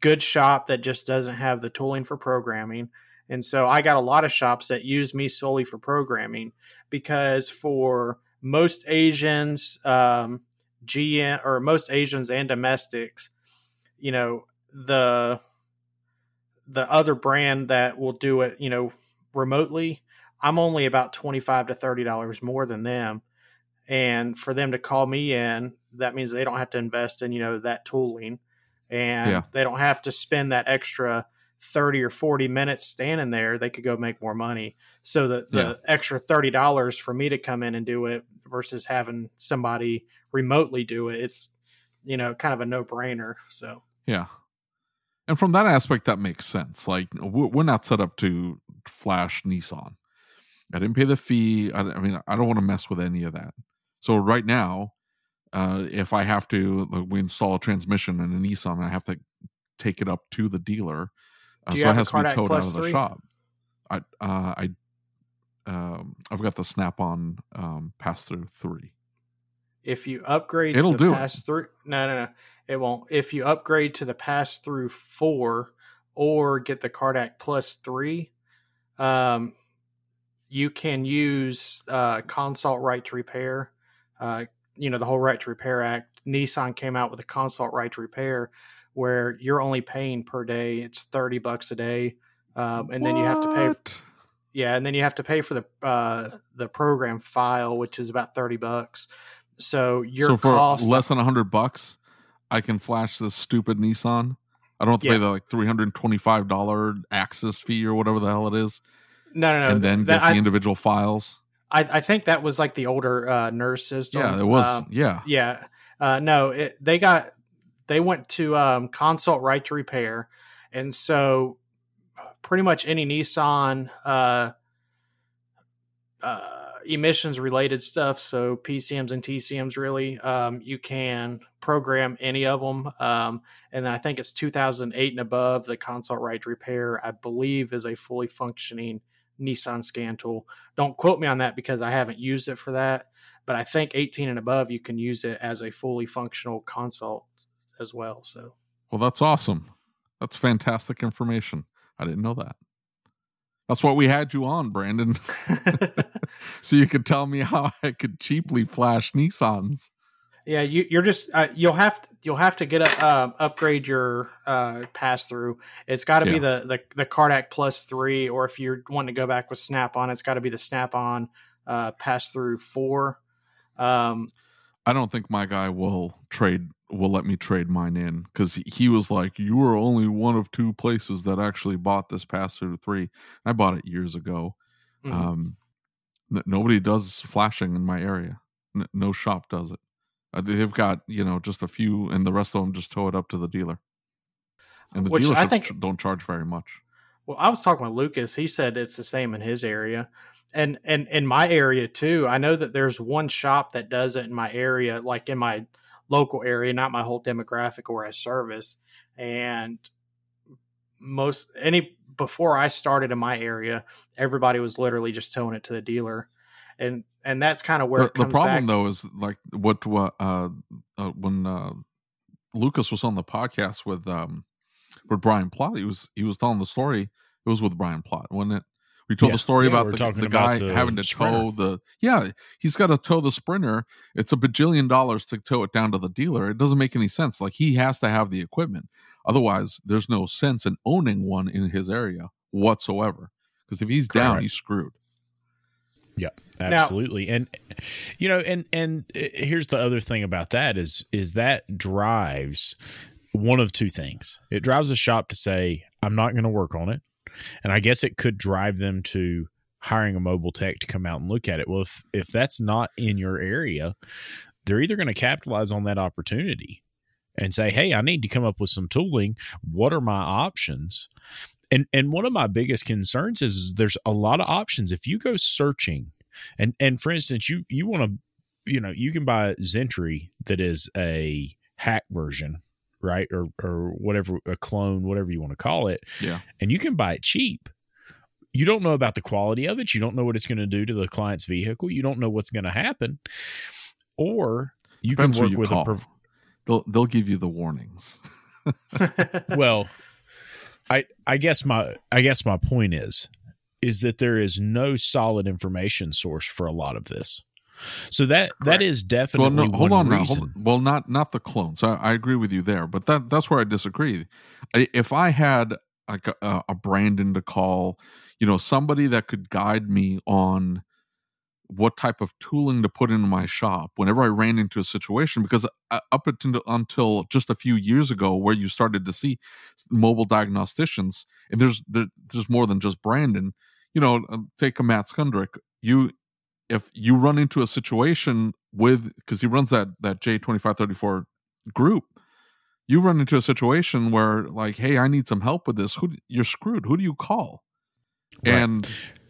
good shop that just doesn't have the tooling for programming, and so I got a lot of shops that use me solely for programming because for most Asians, um, GM or most Asians and domestics, you know the the other brand that will do it, you know, remotely, I'm only about 25 to $30 more than them. And for them to call me in, that means they don't have to invest in, you know, that tooling and yeah. they don't have to spend that extra 30 or 40 minutes standing there. They could go make more money. So the, the yeah. extra $30 for me to come in and do it versus having somebody remotely do it, it's, you know, kind of a no brainer. So, yeah and from that aspect that makes sense. Like we're not set up to flash nissan. I didn't pay the fee. I, I mean i don't want to mess with any of that. So right now uh, if i have to like, we install a transmission in a nissan i have to take it up to the dealer uh, so it has to be towed out of the three? shop. I uh, i um, i've got the snap on um, pass through three. If you upgrade It'll to the pass through no no no it won't. If you upgrade to the pass through four or get the CarDAQ Plus three, um, you can use uh, consult right to repair. Uh, you know the whole right to repair act. Nissan came out with a consult right to repair where you're only paying per day. It's thirty bucks a day, um, and what? then you have to pay. Yeah, and then you have to pay for the uh, the program file, which is about thirty bucks. So your so for cost less than hundred bucks, I can flash this stupid Nissan. I don't have to yeah. pay the like three hundred twenty five dollar access fee or whatever the hell it is. No, no, no. And then that, get the I, individual files. I, I think that was like the older uh, NERS system. Yeah, it was. Um, yeah, yeah. Uh, no, it, they got they went to um, consult right to repair, and so pretty much any Nissan uh, uh, emissions related stuff, so PCMs and TCMs, really, um, you can program any of them. Um, and I think it's 2008 and above. The consult right repair, I believe, is a fully functioning Nissan scan tool. Don't quote me on that because I haven't used it for that, but I think 18 and above you can use it as a fully functional consult as well. So, well, that's awesome. That's fantastic information. I didn't know that. That's what we had you on, Brandon. so you could tell me how I could cheaply flash Nissans. Yeah, you, are just uh, you'll have to, you'll have to get a um, upgrade your uh, pass through. It's got to yeah. be the, the the CarDAQ Plus three, or if you're wanting to go back with Snap on, it's got to be the Snap on uh, pass through four. Um, I don't think my guy will trade will let me trade mine in because he was like, "You were only one of two places that actually bought this pass through three. I bought it years ago. Mm-hmm. Um, n- nobody does flashing in my area. N- no shop does it. Uh, they've got you know just a few, and the rest of them just tow it up to the dealer. And the Which dealerships I think, don't charge very much. Well, I was talking with Lucas. He said it's the same in his area, and and in my area too. I know that there's one shop that does it in my area, like in my local area, not my whole demographic where I service. And most any before I started in my area, everybody was literally just towing it to the dealer and and that's kind of where the, the problem back. though is like what what uh, uh when uh lucas was on the podcast with um with brian plott he was he was telling the story it was with brian plott wasn't it we told yeah, the story yeah, about the, the guy the having to sprinter. tow the yeah he's got to tow the sprinter it's a bajillion dollars to tow it down to the dealer it doesn't make any sense like he has to have the equipment otherwise there's no sense in owning one in his area whatsoever because if he's Correct. down he's screwed yeah, absolutely. Now, and you know, and and uh, here's the other thing about that is is that drives one of two things. It drives a shop to say, I'm not going to work on it. And I guess it could drive them to hiring a mobile tech to come out and look at it. Well, if if that's not in your area, they're either going to capitalize on that opportunity and say, "Hey, I need to come up with some tooling. What are my options?" and and one of my biggest concerns is, is there's a lot of options if you go searching and and for instance you you want to you know you can buy Xentry that is a hack version right? Or or whatever a clone whatever you want to call it. Yeah. And you can buy it cheap. You don't know about the quality of it. You don't know what it's going to do to the client's vehicle. You don't know what's going to happen. Or you Depends can work you with call. a prov- they'll they'll give you the warnings. Well I I guess my I guess my point is is that there is no solid information source for a lot of this. So that Correct. that is definitely well, no, hold on reason. Now, well, not not the clones. I, I, agree with you there, but that that's where I disagree. I, if I had like a, a Brandon to call, you know, somebody that could guide me on what type of tooling to put into my shop whenever I ran into a situation because uh, up until, until just a few years ago where you started to see mobile diagnosticians and there's there, there's more than just Brandon you know um, take a Matt Skundrick you if you run into a situation with because he runs that that J2534 group you run into a situation where like hey I need some help with this. Who you're screwed. Who do you call? Right. and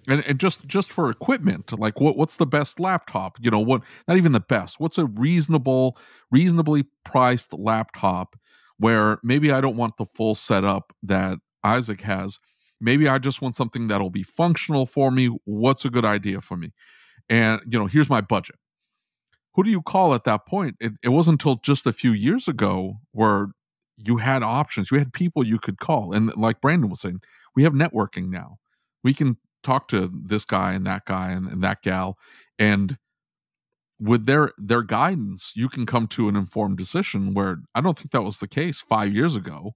and, and just just for equipment like what what's the best laptop? You know what not even the best what's a reasonable reasonably priced laptop where maybe i don't want the full setup that isaac has. Maybe i just want something that'll be functional for me. What's a good idea for me and you know here's my budget. Who do you call at that point? It, it wasn't until just a few years ago where you had options. You had people you could call. And like brandon was saying we have networking now. We can talk to this guy and that guy and, and that gal. And with their their guidance you can come to an informed decision where i don't think that was the case five years ago.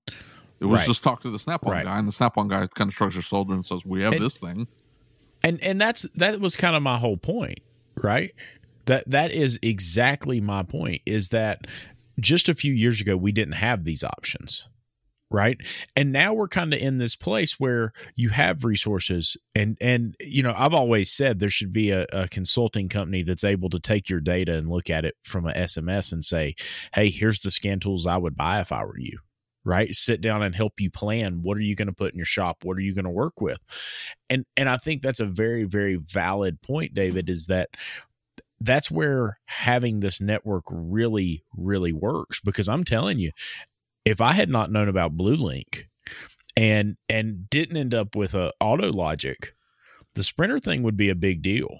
It was right. just talk to the snap-on right. guy and the snap-on guy kind of shrugs his shoulder and says we have and, this thing and and that's that was kind of my whole point right? That that is exactly my point is that just a few years ago we didn't have these options right? And now we're kind of in this place where you have resources and and you know i've always said there should be a, a, consulting company that's able to take your data and look at it from a sms and say hey here's the scan tools i would buy if i were you right? Sit down and help you plan. What are you going to put in your shop? What are you going to work with? And and i think that's a very very valid point david is that that's where having this network really really works. Because i'm telling you if I had not known about Blue Link and and didn't end up with a Autologic, the Sprinter thing would be a big deal.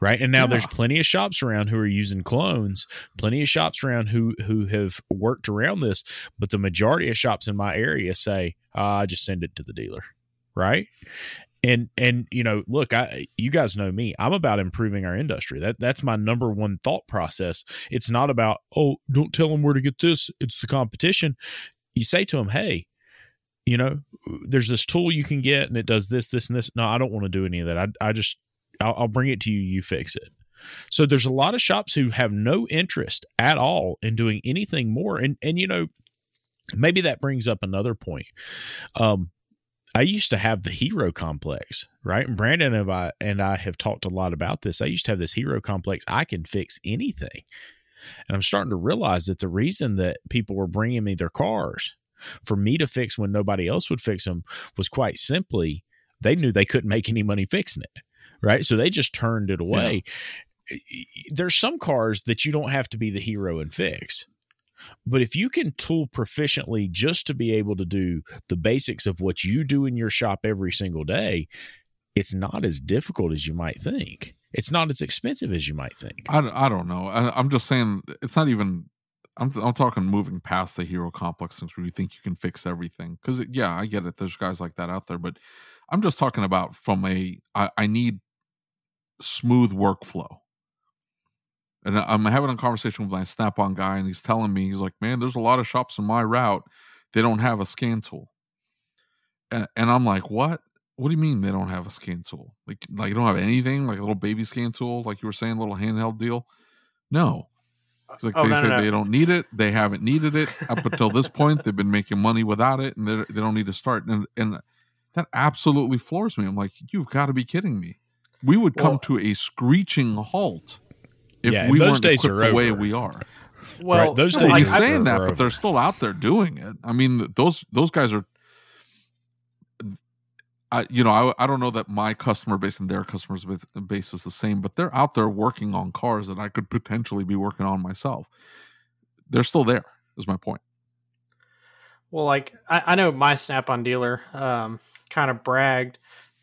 Right. And now yeah. there's plenty of shops around who are using clones, plenty of shops around who who have worked around this, but the majority of shops in my area say, ah, just send it to the dealer. Right? And and you know look i you guys know me. I'm about improving our industry. That that's my number one thought process. It's not about oh don't tell them where to get this. It's the competition. You say to them hey you know there's this tool you can get and it does this this and this. No i don't want to do any of that. I, I just I'll, I'll bring it to you you fix it so there's a lot of shops who have no interest at all in doing anything more and and you know maybe that brings up another point um I used to have the hero complex, right? And Brandon and I, and I have talked a lot about this. I used to have this hero complex. I can fix anything. And I'm starting to realize that the reason that people were bringing me their cars for me to fix when nobody else would fix them was quite simply they knew they couldn't make any money fixing it, right? So they just turned it away. Yeah. There's some cars that you don't have to be the hero and fix but if you can tool proficiently just to be able to do the basics of what you do in your shop every single day, it's not as difficult as you might think. It's not as expensive as you might think. I, I don't know. I, am just saying it's not even. I'm I'm talking moving past the hero complex things where you think you can fix everything. Because yeah, I get it. There's guys like that out there, but I'm just talking about from a. I, I need smooth workflow and I'm having a conversation with my Snap-on guy, and he's telling me he's like, "Man, there's a lot of shops in my route they don't have a scan tool." And, and I'm like, "What? What do you mean they don't have a scan tool? Like, like you don't have anything, like a little baby scan tool, like you were saying, a little handheld deal?" No. It's like oh, they no, said no, no. they don't need it. They haven't needed it up until this point. They've been making money without it, and they they don't need to start. And and that absolutely floors me. I'm like, you've got to be kidding me. We would come well, to a screeching halt if yeah, we weren't days equipped the way we are. Well, right, those days. He's saying that, but they're still out there doing it. I mean, those those guys are. I, you know, I, I don't know that my customer base and their customers base is the same, but they're out there working on cars that I could potentially be working on myself. They're still there. Is my point. Well, like I, I know my Snap-on dealer um, kind of bragged.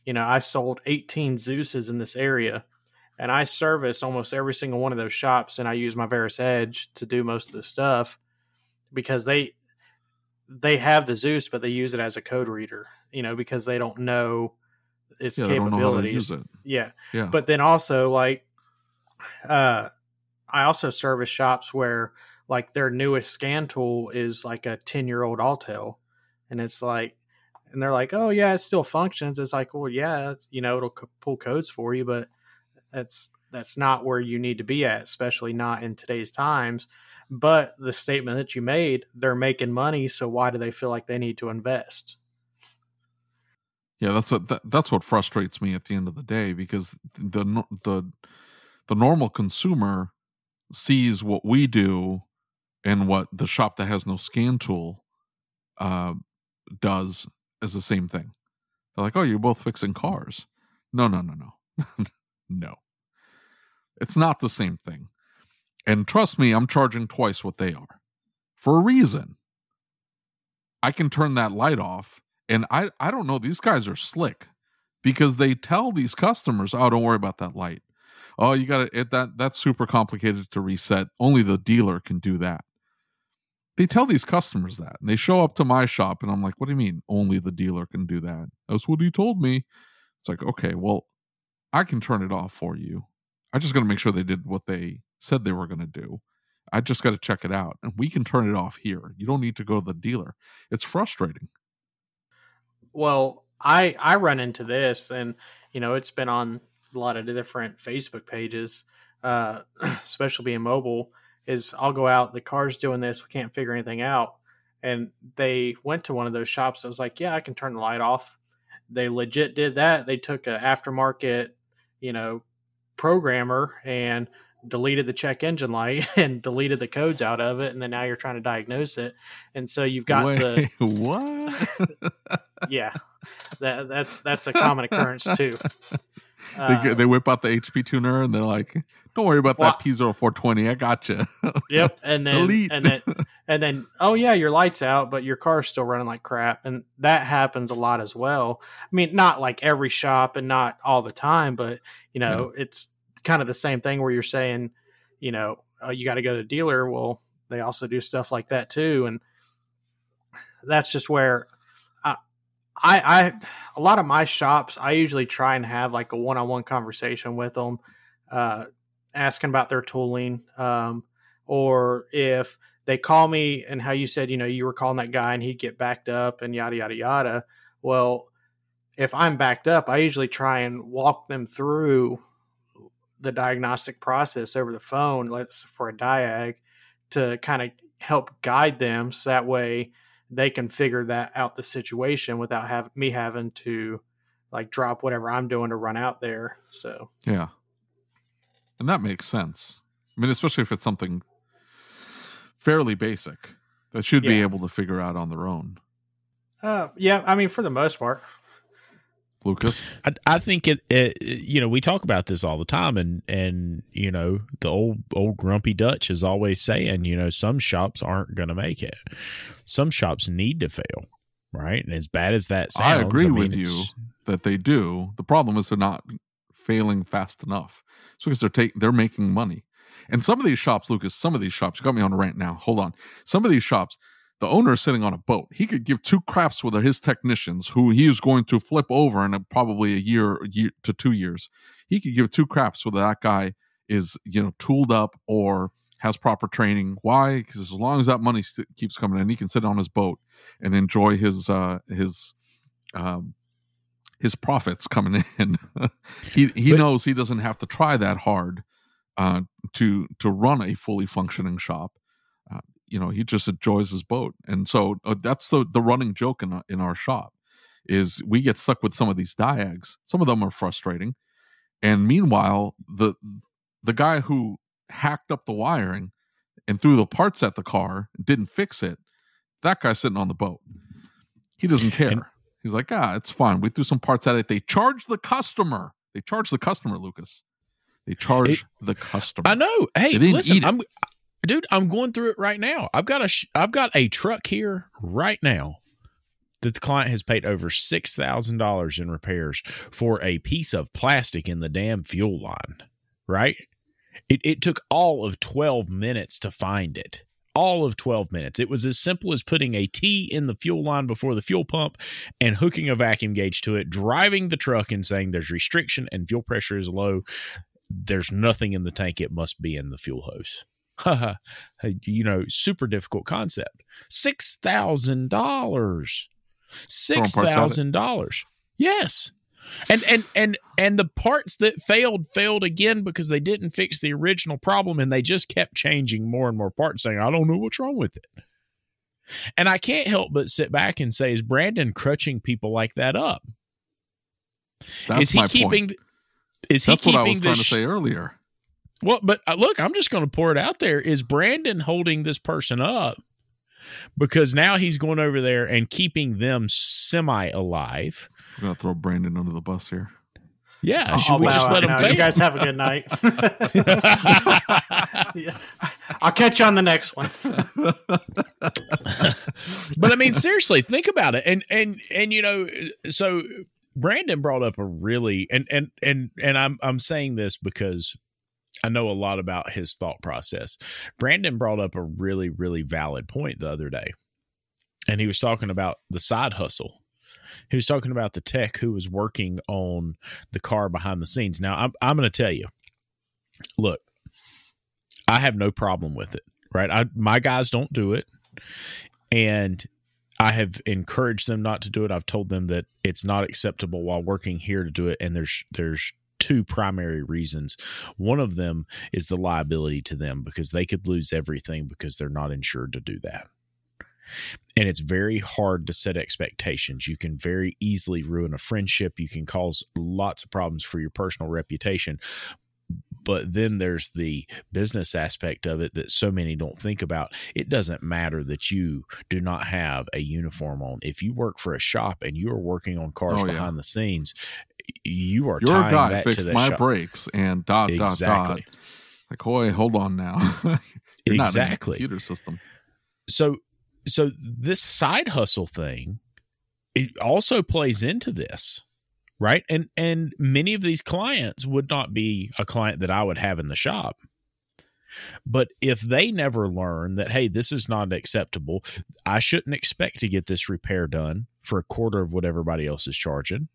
You know, I sold 18 Zeuses in this area and I service almost every single one of those shops, and I use my Verus Edge to do most of the stuff because they they have the Zeus, but they use it as a code reader, you know, because they don't know its yeah, capabilities. Know it. Yeah. yeah. But then also like uh I also service shops where like their newest scan tool is like a 10 year old Autel. And it's like, and they're like, oh, yeah, it still functions. It's like, well, yeah, you know, it'll pull codes for you, but that's that's not where you need to be at, especially not in today's times. But the statement that you made, they're making money, so why do they feel like they need to invest? Yeah, that's what that, that's what frustrates me at the end of the day because the the the normal consumer sees what we do and what the shop that has no scan tool uh, does as the same thing. They're like, "Oh, you're both fixing cars." No, no, no, no, no. It's not the same thing. And trust me, I'm charging twice what they are for a reason. I can turn that light off. And I, I don't know, these guys are slick because they tell these customers, oh, don't worry about that light. Oh, you got to, that, that's super complicated to reset. Only the dealer can do that. They tell these customers that. And they show up to my shop and I'm like, what do you mean only the dealer can do that? That's what he told me. It's like, okay, well, I can turn it off for you. I just got to make sure they did what they said they were going to do. I just got to check it out, and we can turn it off here. You don't need to go to the dealer. It's frustrating. Well, I I run into this, and you know it's been on a lot of different Facebook pages, uh, especially being mobile. Is I'll go out, the car's doing this, we can't figure anything out, and they went to one of those shops. I was like, yeah, I can turn the light off. They legit did that. They took an aftermarket, you know, programmer and deleted the check engine light and deleted the codes out of it and then now you're trying to diagnose it and so you've got Wait, the what yeah that, that's that's a common occurrence too they, get, they um, whip out the HP tuner and they're like, "Don't worry about Well, that P0420. I got you." Yep, and then Delete. and then and then oh yeah, your lights out, but your car's still running like crap, and that happens a lot as well. I mean, not like every shop and not all the time, but you know, it's kind of the same thing where you're saying, you know, oh, you got to go to the dealer. Well, they also do stuff like that too, and that's just where I, I, I a lot of my shops, I usually try and have like a one-on-one conversation with them, uh, asking about their tooling. Um, or if they call me and how you said, you know, you were calling that guy and he'd get backed up and yada, yada, yada. Well, if I'm backed up, I usually try and walk them through the diagnostic process over the phone, let's for a diag to kind of help guide them so that way they can figure that out the situation without having me having to like drop whatever I'm doing to run out there. So Yeah. And that makes sense. I mean, especially if it's something fairly basic that should be able to figure out on their own. uh yeah, I mean for the most part. Lucas? I, I think it, it, you know, we talk about this all the time, and and you know, the old old grumpy Dutch is always saying, you know, some shops aren't going to make it. Some shops need to fail, right? And as bad as that sounds, I sounds, agree mean, with you. that they do. The problem is they're not failing fast enough. It's because they're taking they're making money. And some of these shops, Lucas, some of these shops, you got me on a rant now. Hold on. Some of these shops, the owner is sitting on a boat. He could give two craps with his technicians, who he is going to flip over in a, probably a year, year to two years. He could give two craps whether that guy is you know tooled up or has proper training. Why? Because as long as that money st- keeps coming in, he can sit on his boat and enjoy his uh, his um, his profits coming in. he he But- knows he doesn't have to try that hard uh, to to run a fully functioning shop. Uh, you know, he just enjoys his boat, and so uh, that's the the running joke in our- in our shop is we get stuck with some of these diags. Some of them are frustrating, and meanwhile, the the guy who hacked up the wiring and threw the parts at the car didn't fix it. That guy's sitting on the boat. He doesn't care. And- He's like, ah, it's fine. We threw some parts at it. They charge the customer. They charge the customer, Lucas. They charge It- the customer. I know. Hey, listen. I'm, dude, I'm going through it right now. I've got a, sh- I've got a truck here right now that the client has paid over six thousand dollars in repairs for a piece of plastic in the damn fuel line. Right? It it took all of twelve minutes to find it. All of 12 minutes. It was as simple as putting a T in the fuel line before the fuel pump and hooking a vacuum gauge to it, driving the truck and saying there's restriction and fuel pressure is low. There's nothing in the tank. It must be in the fuel hose. You know super difficult concept. Six thousand dollars. Six parts at it. thousand dollars. Yes and and and and the parts that failed failed again because they didn't fix the original problem and they just kept changing more and more parts saying i don't know what's wrong with it and i can't help but sit back and say is brandon crutching people like that up That's is he keeping point. is he That's what keeping I was trying this to say earlier. well, but uh, look, I'm just going to pour it out there. Is Brandon holding this person up because now he's going over there and keeping them semi alive? We're gonna throw Brandon under the bus here. Yeah, I'll should we bow just out let him now. fail? You guys have a good night. Yeah. I'll catch you on the next one. but I mean, seriously, think about it. And and and you know, so Brandon brought up a really and and and and I'm I'm saying this because I know a lot about his thought process. Brandon brought up a really really valid point the other day, and he was talking about the side hustle. He was talking about the tech who was working on the car behind the scenes. Now, I'm I'm going to tell you, look, I have no problem with it. Right, I my guys don't do it, and I have encouraged them not to do it. I've told them that it's not acceptable while working here to do it, and there's there's two primary reasons. One of them is the liability to them because they could lose everything because they're not insured to do that. And it's very hard to set expectations. You can very easily ruin a friendship. You can cause lots of problems for your personal reputation. but then there's the business aspect of it that so many don't think about. It doesn't matter that you do not have a uniform on. If you work for a shop and you are working on cars Oh, yeah. behind the scenes, you are Your tying guy that to fixed that my shop. brakes and dot Exactly. dot dot. Like, boy, hold on now. You're not in Exactly. computer system. so so this side hustle thing it also plays into this right? And and many of these clients would not be a client that i would have in the shop. But if they never learn that hey this is not acceptable i shouldn't expect to get this repair done for a quarter of what everybody else is charging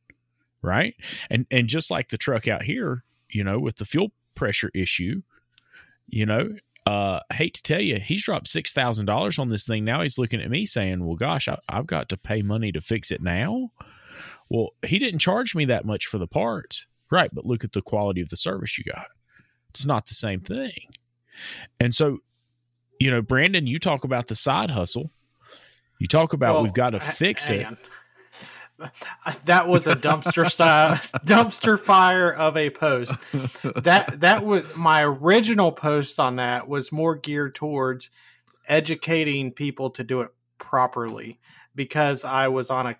right? And and just like the truck out here you know with the fuel pressure issue you know uh, I hate to tell you, he's dropped six thousand dollars on this thing. Now he's looking at me saying, "Well, gosh, I, I've got to pay money to fix it now." Well, he didn't charge me that much for the parts, right? But look at the quality of the service you got. It's not the same thing. And so, you know, Brandon, you talk about the side hustle. You talk about Well, we've got to fix it. on. That was a dumpster style dumpster fire of a post. That that was my original post on that was more geared towards educating people to do it properly because I was on a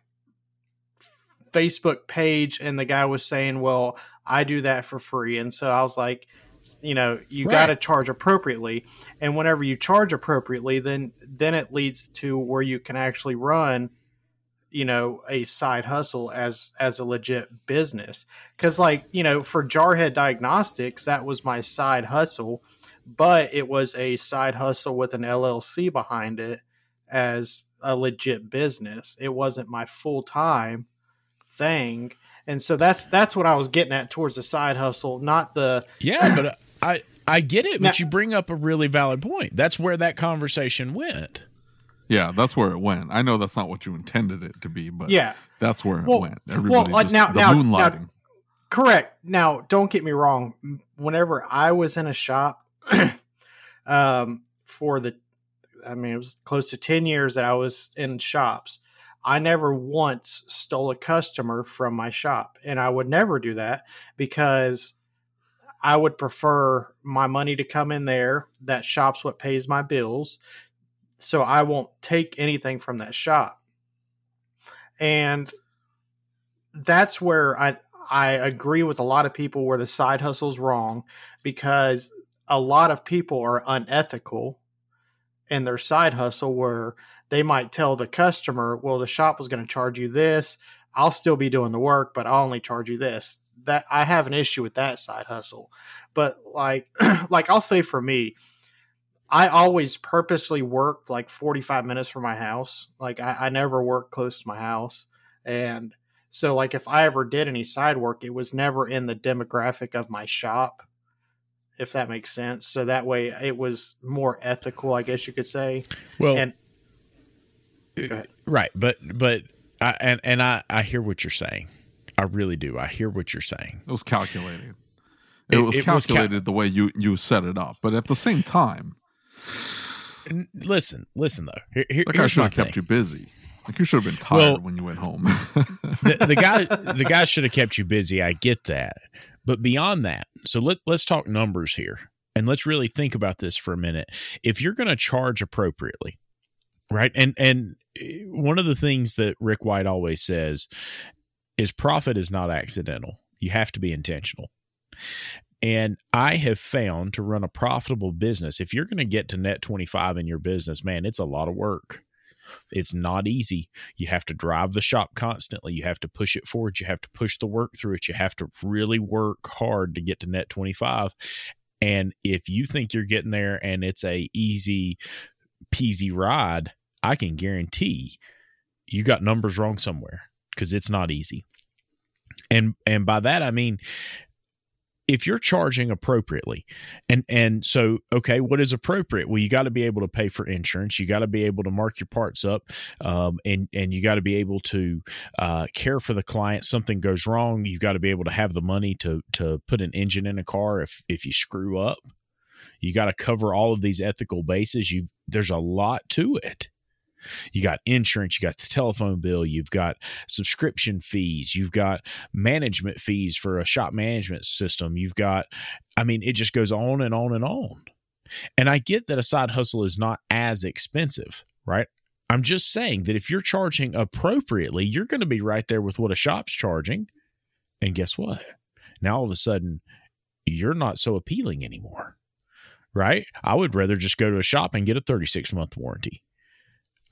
Facebook page and the guy was saying, "Well, I do that for free." And so I was like, you know, you Right. got to charge appropriately. And whenever you charge appropriately, then then it leads to where you can actually run you know a side hustle as as a legit business because like you know for jarhead diagnostics that was my side hustle but it was a side hustle with an llc behind it as a legit business it wasn't my full-time thing and so that's that's what i was getting at towards the side hustle not the Yeah, but I I get it, but Now- you bring up a really valid point. That's where that conversation went. Yeah, that's where it went. I know that's not what you intended it to be, but yeah that's where it Well- went. Everybody uh, just, now- the now- now- moonlighting. Correct. Now, don't get me wrong. Whenever I was in a shop, um, for the, I mean, it was close to ten years that I was in shops. I never once stole a customer from my shop, and I would never do that because I would prefer my money to come in there. That shop's what pays my bills, so I won't take anything from that shop. And that's where I I agree with a lot of people where the side hustle's wrong because a lot of people are unethical in their side hustle where they might tell the customer, well, the shop was going to charge you this. I'll still be doing the work, but I'll only charge you this. That I have an issue with that side hustle. But like like I'll say for me, I always purposely worked like 45 minutes from my house. Like I, I never worked close to my house. And so like if I ever did any side work, it was never in the demographic of my shop, if that makes sense. So that way it was more ethical, I guess you could say. Well, And uh, right, but but I, and and I I hear what you're saying. I really do. I hear what you're saying. It was calculated. It, It- was it was cal- calculated the way you you set it up, but at the same time, And listen, listen though. Here, here, like I should have kept thing. you busy. Like you should have been tired Well- when you went home. the, the guy the guy should have kept you busy. I get that. But beyond that, so let let's talk numbers here. And let's really think about this for a minute. If you're going to charge appropriately, right? And and eh, one of the things that Rick White always says is profit is not accidental. You have to be intentional. And I have found to run a profitable business, if you're going to get to net 25 in your business, man, it's a lot of work. It's not easy. You have to drive the shop constantly. You have to push it forward. You have to push the work through it. You have to really work hard to get to net 25. And if you think you're getting there and it's a easy peasy ride, I can guarantee you got numbers wrong somewhere because it's not easy. And and by that I mean if you're charging appropriately and and so okay what is appropriate? Well you got to be able to pay for insurance. You got to be able to mark your parts up um, and and you got to be able to uh, care for the client. Something goes wrong you got to be able to have the money to to put an engine in a car if if you screw up. You got to cover all of these ethical bases. You there's a lot to it You got insurance, you got the telephone bill, you've got subscription fees, you've got management fees for a shop management system, you've got, I mean, it just goes on and on and on. And I get that a side hustle is not as expensive, right? I'm just saying that if you're charging appropriately, you're going to be right there with what a shop's charging. And guess what? Now all of a sudden, you're not so appealing anymore, right? I would rather just go to a shop and get a 36 month warranty.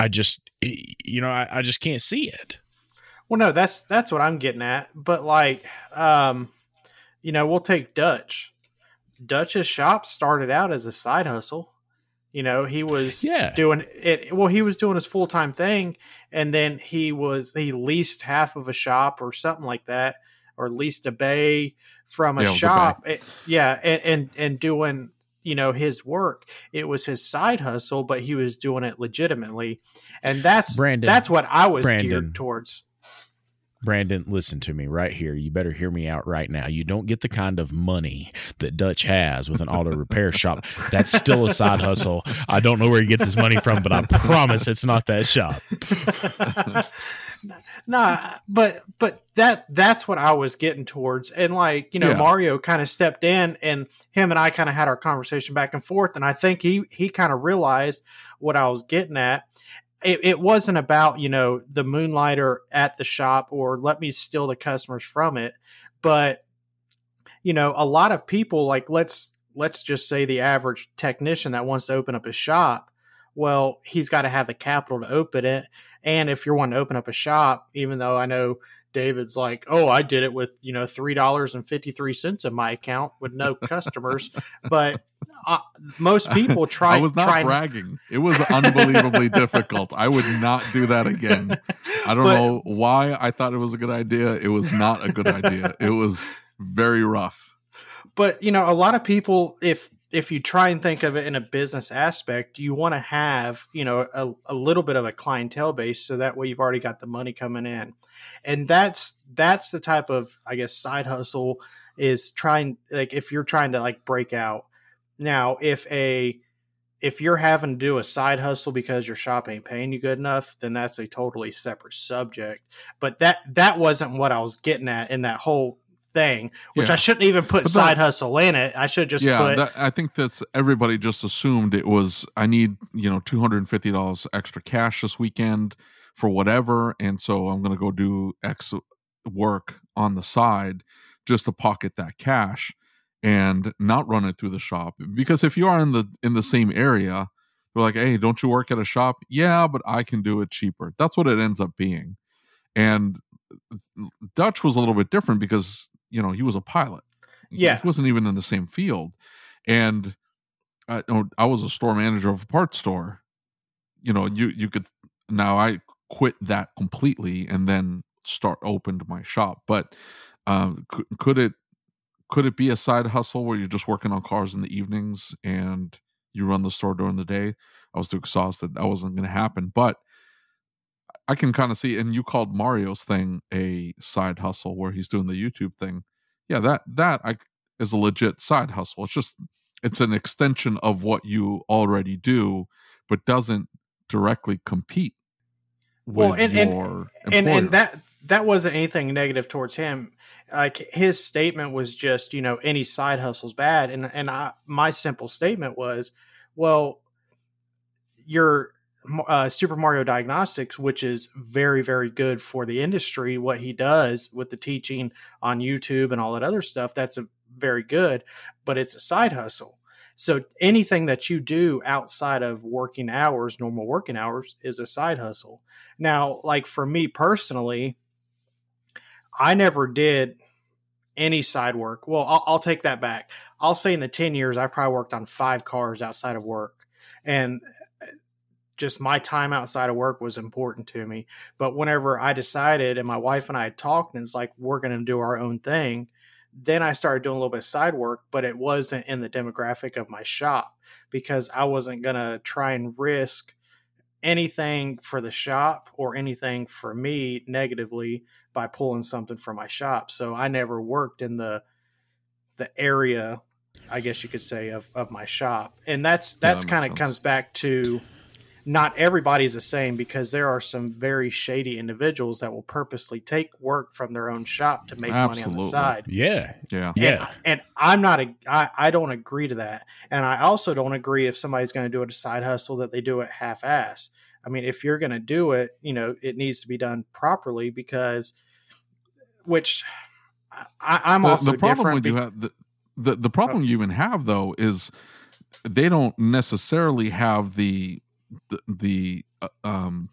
I just, you know, I, I just can't see it. Well, no, that's that's what I'm getting at. But like, um, you know, we'll take Dutch. Dutch's shop started out as a side hustle. You know, he was yeah. doing it. Well, he was doing his full time thing, and then he was he leased half of a shop or something like that, or leased a bay from a Yeah, it was a shop. It- yeah, and, and and doing you know his work. It was his side hustle, but he was doing it legitimately, and that's Brandon, that's what I was Brandon. geared towards. Brandon, listen to me right here. You better hear me out right now. You don't get the kind of money that Dutch has with an auto repair shop. That's still a side hustle. I don't know where he gets his money from, but I promise it's not that shop. nah, but but that that's what I was getting towards, and like you know, Yeah. Mario kind of stepped in, and him and I kind of had our conversation back and forth, and I think he he kind of realized what I was getting at. It, it wasn't about you know the moonlighter at the shop or let me steal the customers from it, but you know a lot of people like let's let's just say the average technician that wants to open up a shop well he's got to have the capital to open it and if you're wanting to open up a shop, even though I know David's like, oh, I did it with, you know, $3.53 in my account with no customers. but uh, most people try. I was not try, bragging. It was unbelievably difficult. I would not do that again. I don't But- know why I thought it was a good idea. It was not a good idea. It was very rough. But, you know, a lot of people, if, if you try and think of it in a business aspect, you want to have, you know, a, a little bit of a clientele base so that way you've already got the money coming in. And that's that's the type of, I guess, side hustle is trying like if you're trying to like break out. Now, if a if you're having to do a side hustle because your shop ain't paying you good enough, then that's a totally separate subject. But that that wasn't what I was getting at in that whole thing, which Yeah. I shouldn't even put But side that- hustle in it. I should just yeah, put that, I think that's everybody just assumed it was. I need you know two hundred and fifty dollars extra cash this weekend for whatever, and so I'm going to go do X work on the side just to pocket that cash and not run it through the shop. Because if you are in the in the same area, they're like, "Hey, don't you work at a shop?" Yeah, but I can do it cheaper. That's what it ends up being. And Dutch was a little bit different because you know he was a pilot. Yeah. he wasn't even in the same field, and I, oh, I was a store manager of a parts store. You know, you you could now I quit that completely and then start opened my shop. But um, could, could it could it be a side hustle where you're just working on cars in the evenings and you run the store during the day? I was too exhausted. That wasn't going to happen. But I can kind of see. And you called Mario's thing a side hustle where he's doing the YouTube thing. Yeah, that that I, is a legit side hustle. It's just it's an extension of what you already do, but doesn't directly compete with Well, and- and- your and and that that wasn't anything negative towards him. Like his statement was just, you know, any side hustle's bad, and and I, my simple statement was, well, your uh, Super Mario Diagnostics, which is very very good for the industry, what he does with the teaching on YouTube and all that other stuff, that's a very good, but it's a side hustle. So anything that you do outside of working hours, normal working hours, is a side hustle. Now, like for me personally, I never did any side work. Well, I'll, I'll take that back. I'll say in the 10 years, I probably worked on five cars outside of work. And just my time outside of work was important to me. But whenever I decided, and my wife and I talked, and it's like, we're going to do our own thing, then I started doing a little bit of side work, but it wasn't in the demographic of my shop because I wasn't going to try and risk anything for the shop or anything for me negatively by pulling something from my shop. So I never worked in the the area, I guess you could say, of, of my shop. And that's that that's makes kind of sense. comes back to not everybody's the same because there are some very shady individuals that will purposely take work from their own shop to make money on the side. Yeah. Yeah. Yeah. And, and I'm not a I, I don't agree to that. And I also don't agree if somebody's going to do it a side hustle that they do it half ass. I mean, if you're going to do it, you know, it needs to be done properly because which I, I'm the, also the problem different. with you have the, the the problem oh. you even have though is they don't necessarily have the the, the uh, um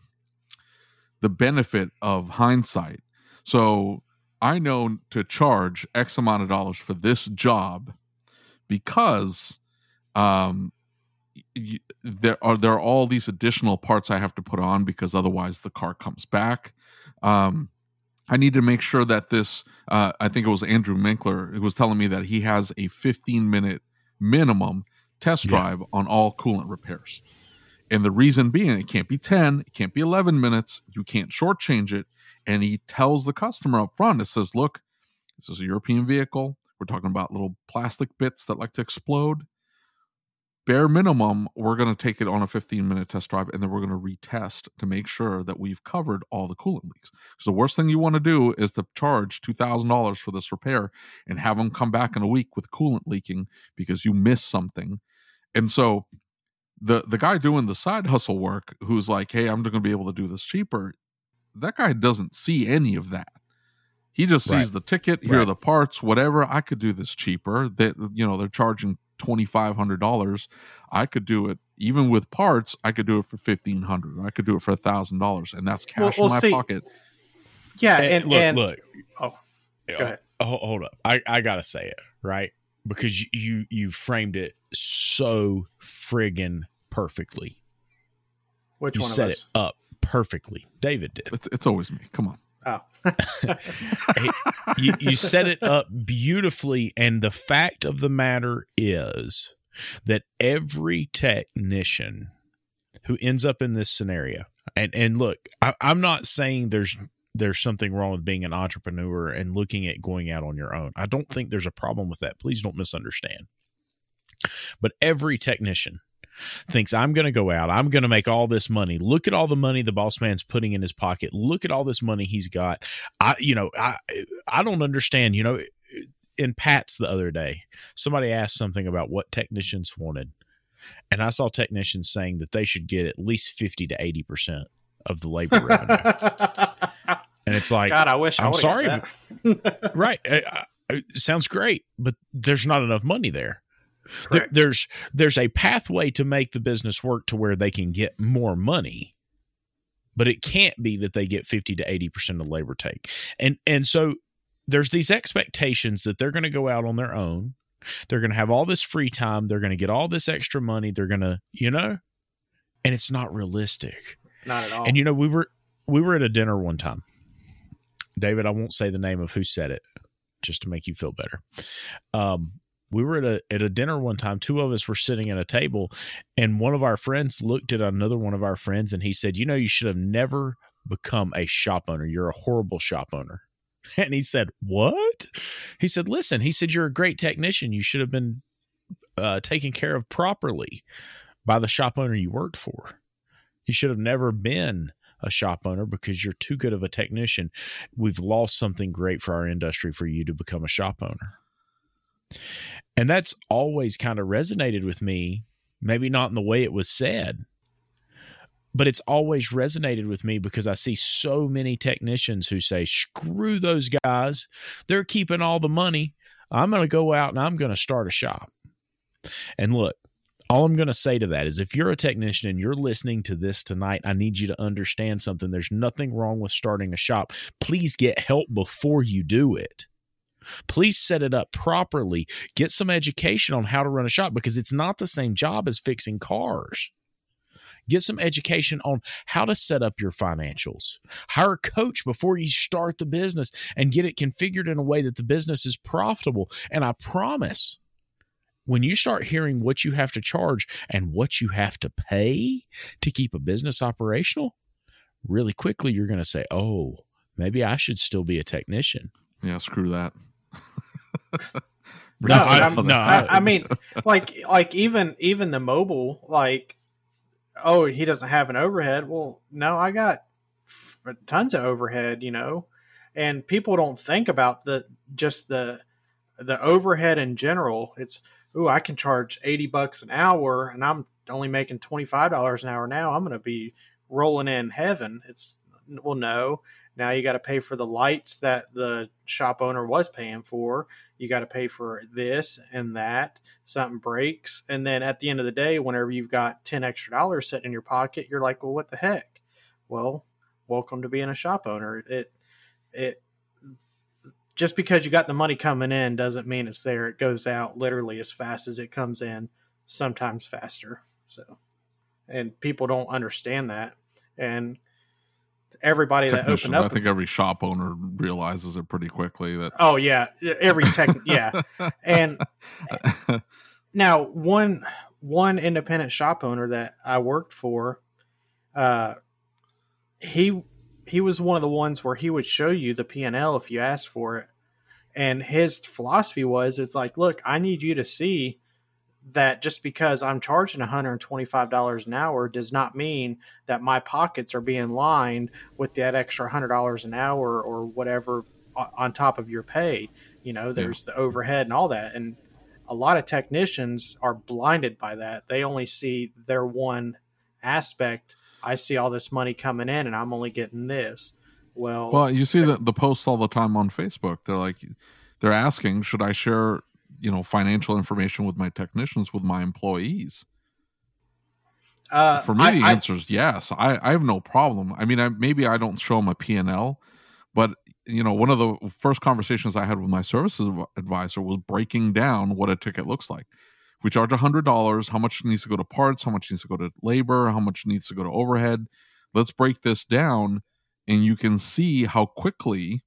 the benefit of hindsight so i know to charge x amount of dollars for this job because um there are there are all these additional parts i have to put on because otherwise the car comes back um I need to make sure that this. Uh, I think it was Andrew Minkler who was telling me that he has a 15 minute minimum test Yeah. drive on all coolant repairs, and the reason being it can't be 10, it can't be 11 minutes. You can't shortchange it, and he tells the customer up front. It says, "Look, this is a European vehicle. We're talking about little plastic bits that like to explode. Bare minimum, we're going to take it on a 15 minute test drive and then we're going to retest to make sure that we've covered all the coolant leaks. So, the worst thing you want to do is to charge $2,000 for this repair and have them come back in a week with coolant leaking because you missed something. And so, the, the guy doing the side hustle work who's like, hey, I'm going to be able to do this cheaper, that guy doesn't see any of that. He just sees Right. the ticket, here are the parts, whatever. I could do this cheaper. That you know they're charging twenty five hundred dollars. I could do it even with parts. I could do it for fifteen hundred. I could do it for a thousand dollars, and that's Well- cash well, in my see, pocket. yeah, And, and, look, and look. oh, go ahead. hold up. I, I gotta say it right because you, you you framed it so friggin' perfectly. which You one set of it up perfectly. David did. It's it's always me. Come on. Oh, you, you set it up beautifully. And the fact of the matter is that every technician who ends up in this scenario, and, and look, I, I'm not saying there's there's something wrong with being an entrepreneur and looking at going out on your own. I don't think there's a problem with that. Please don't misunderstand. But every technician thinks I'm going to go out, I'm going to make all this money. Look at all the money the boss man's putting in his pocket. Look at all this money he's got. I you know, I I don't understand, you know, in Pat's the other day, somebody asked something about what technicians wanted. And I saw technicians saying that they should get at least 50 to 80% of the labor revenue. And it's like, God, I wish I I'm would've sorry, right. It sounds great, but there's not enough money there. There- there's there's a pathway to make the business work to where they can get more money but it can't be that they get 50 to 80% of labor take. And and so there's these expectations that they're going to go out on their own. They're going to have all this free time. They're going to get all this extra money. They're going to you know? And it's not realistic. Not at all. and you know we were we were at a dinner one time david i won't say the name of who said it just to make you feel better. Um we were at a at a dinner one time. Two of us were sitting at a table and one of our friends looked at another one of our friends and he said you know you should have never become a shop owner. You're a horrible shop owner. And he said what? He said listen he said you're a great technician. You should have been uh, taken care of properly by the shop owner you worked for. You should have never been a shop owner because you're too good of a technician. We've lost something great for our industry for you to become a shop owner. And that's always kind of resonated with me, maybe not in the way it was said, but it's always resonated with me because I see so many technicians who say, screw those guys. They're keeping all the money. I'm going to go out and I'm going to start a shop. And look, all I'm going to say to that is if you're a technician and you're listening to this tonight, I need you to understand something. There's nothing wrong with starting a shop. Please get help before you do it. Please set it up properly. Get some education on how to run a shop because it's not the same job as fixing cars. Get some education on how to set up your financials. Hire a coach before you start the business and get it configured in a way that the business is profitable. And I promise when you start hearing what you have to charge and what you have to pay to keep a business operational, really quickly you're going to say, oh, maybe I should still be a technician. Yeah, screw that. No, I- I'm- no, I, I mean, like, like even even the mobile, like, oh, he doesn't have an overhead. Well, no, I got tons of overhead, you know, and people don't think about the just the the overhead in general. It's oh, I can charge eighty bucks an hour, and I'm only making twenty five dollars an hour now. I'm going to be rolling in heaven. It's well, no. Now you got to pay for the lights that the shop owner was paying for. You got to pay for this and that. Something breaks. And then at the end of the day, whenever you've got 10 extra dollars sitting in your pocket, you're like, well, what the heck? Well, welcome to being a shop owner. It, it, just because you got the money coming in doesn't mean it's there. It goes out literally as fast as it comes in, sometimes faster. So, and people don't understand that. And everybody that opened up. I think every shop owner realizes it pretty quickly that. Oh yeah, every tech, yeah, and now one one independent shop owner that I worked for, uh, he he was one of the ones where he would show you the P and L if you asked for it, and his philosophy was, it's like, look, I need you to see that just because I'm charging $125 an hour does not mean that my pockets are being lined with that extra $100 an hour or whatever on top of your pay. You know, there's yeah. the overhead and all that. And a lot of technicians are blinded by that. They only see their one aspect. I see all this money coming in and I'm only getting this. Well, well, you see the, the posts all the time on Facebook. They're like, they're asking, should I share you know financial information with my technicians with my employees uh, for me I, the answer is yes I, I have no problem i mean I, maybe i don't show them a p&l but you know one of the first conversations i had with my services advisor was breaking down what a ticket looks like we charge $100 how much needs to go to parts? How much needs to go to labor? How much needs to go to overhead? Let's break this down and you can see how quickly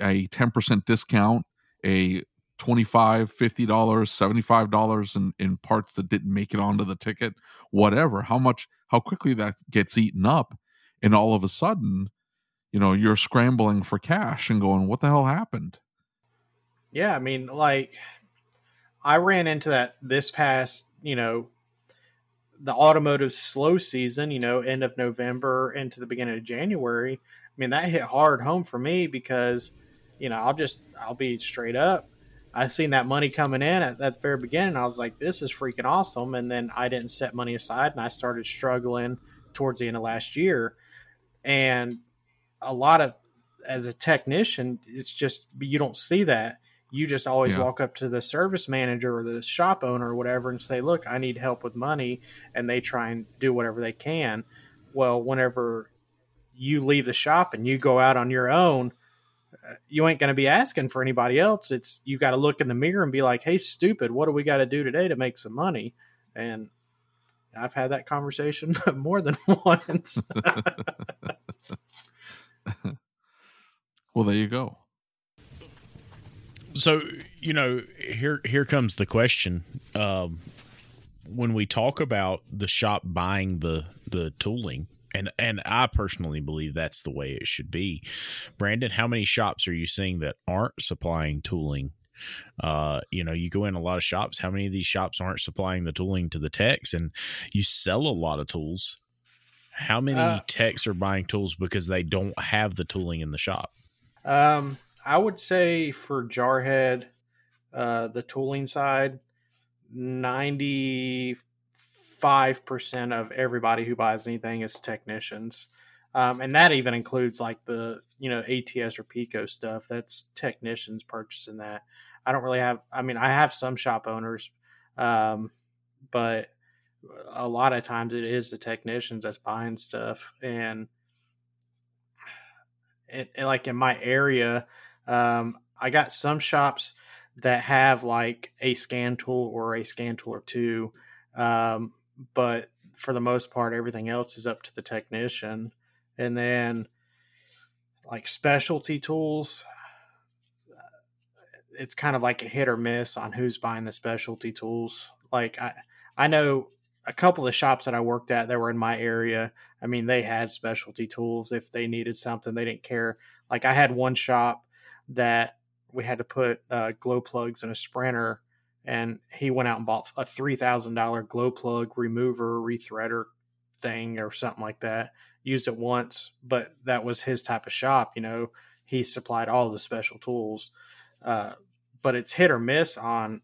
a 10% discount a $25 50 dollars 75 dollars in, in parts that didn't make it onto the ticket whatever how much how quickly that gets eaten up and all of a sudden you know you're scrambling for cash and going what the hell happened? Yeah i mean like i ran into that this past you know the automotive slow season you know end of november into the beginning of january i mean that hit hard home for me because you know i'll just i'll be straight up I seen that money coming in at, at the very beginning. I was like, this is freaking awesome. And then I didn't set money aside and I started struggling towards the end of last year. And a lot of, as a technician, it's just, you don't see that. You just always yeah. walk up to the service manager or the shop owner or whatever and say, look, I need help with money. And they try and do whatever they can. Well, whenever you leave the shop and you go out on your own, uh, you ain't going to be asking for anybody else. It's you got to look in the mirror and be like, "Hey, stupid, what do we got to do today to make some money?" And I've had that conversation more than once. well, there you go. So you know, here here comes the question. Um, when we talk about the shop buying the the tooling, and and I personally believe that's the way it should be. Brandon, how many shops are you seeing that aren't supplying tooling? Uh, you know, you go in a lot of shops. How many of these shops aren't supplying the tooling to the techs? And you sell a lot of tools. How many uh, techs are buying tools because they don't have the tooling in the shop? Um, I would say for Jarhead, uh, the tooling side, ninety five percent of everybody who buys anything is technicians, um, and that even includes like the you know ATS or Pico stuff. That's technicians purchasing that. I don't really have. I mean, I have some shop owners, um, but a lot of times it is the technicians that's buying stuff, and like in my area, um, I got some shops that have like a scan tool or a scan tool or two um, but for the most part, everything else is up to the technician. And then, like specialty tools, it's kind of like a hit or miss on who's buying the specialty tools. Like I, I know a couple of shops that I worked at that were in my area. I mean, they had specialty tools if they needed something. They didn't care. Like I had one shop that we had to put uh, glow plugs in a sprinter and he went out and bought a three thousand dollar glow plug remover rethreader thing or something like that. Used it once, but that was his type of shop. You know, he supplied all the special tools. Uh, but it's hit or miss on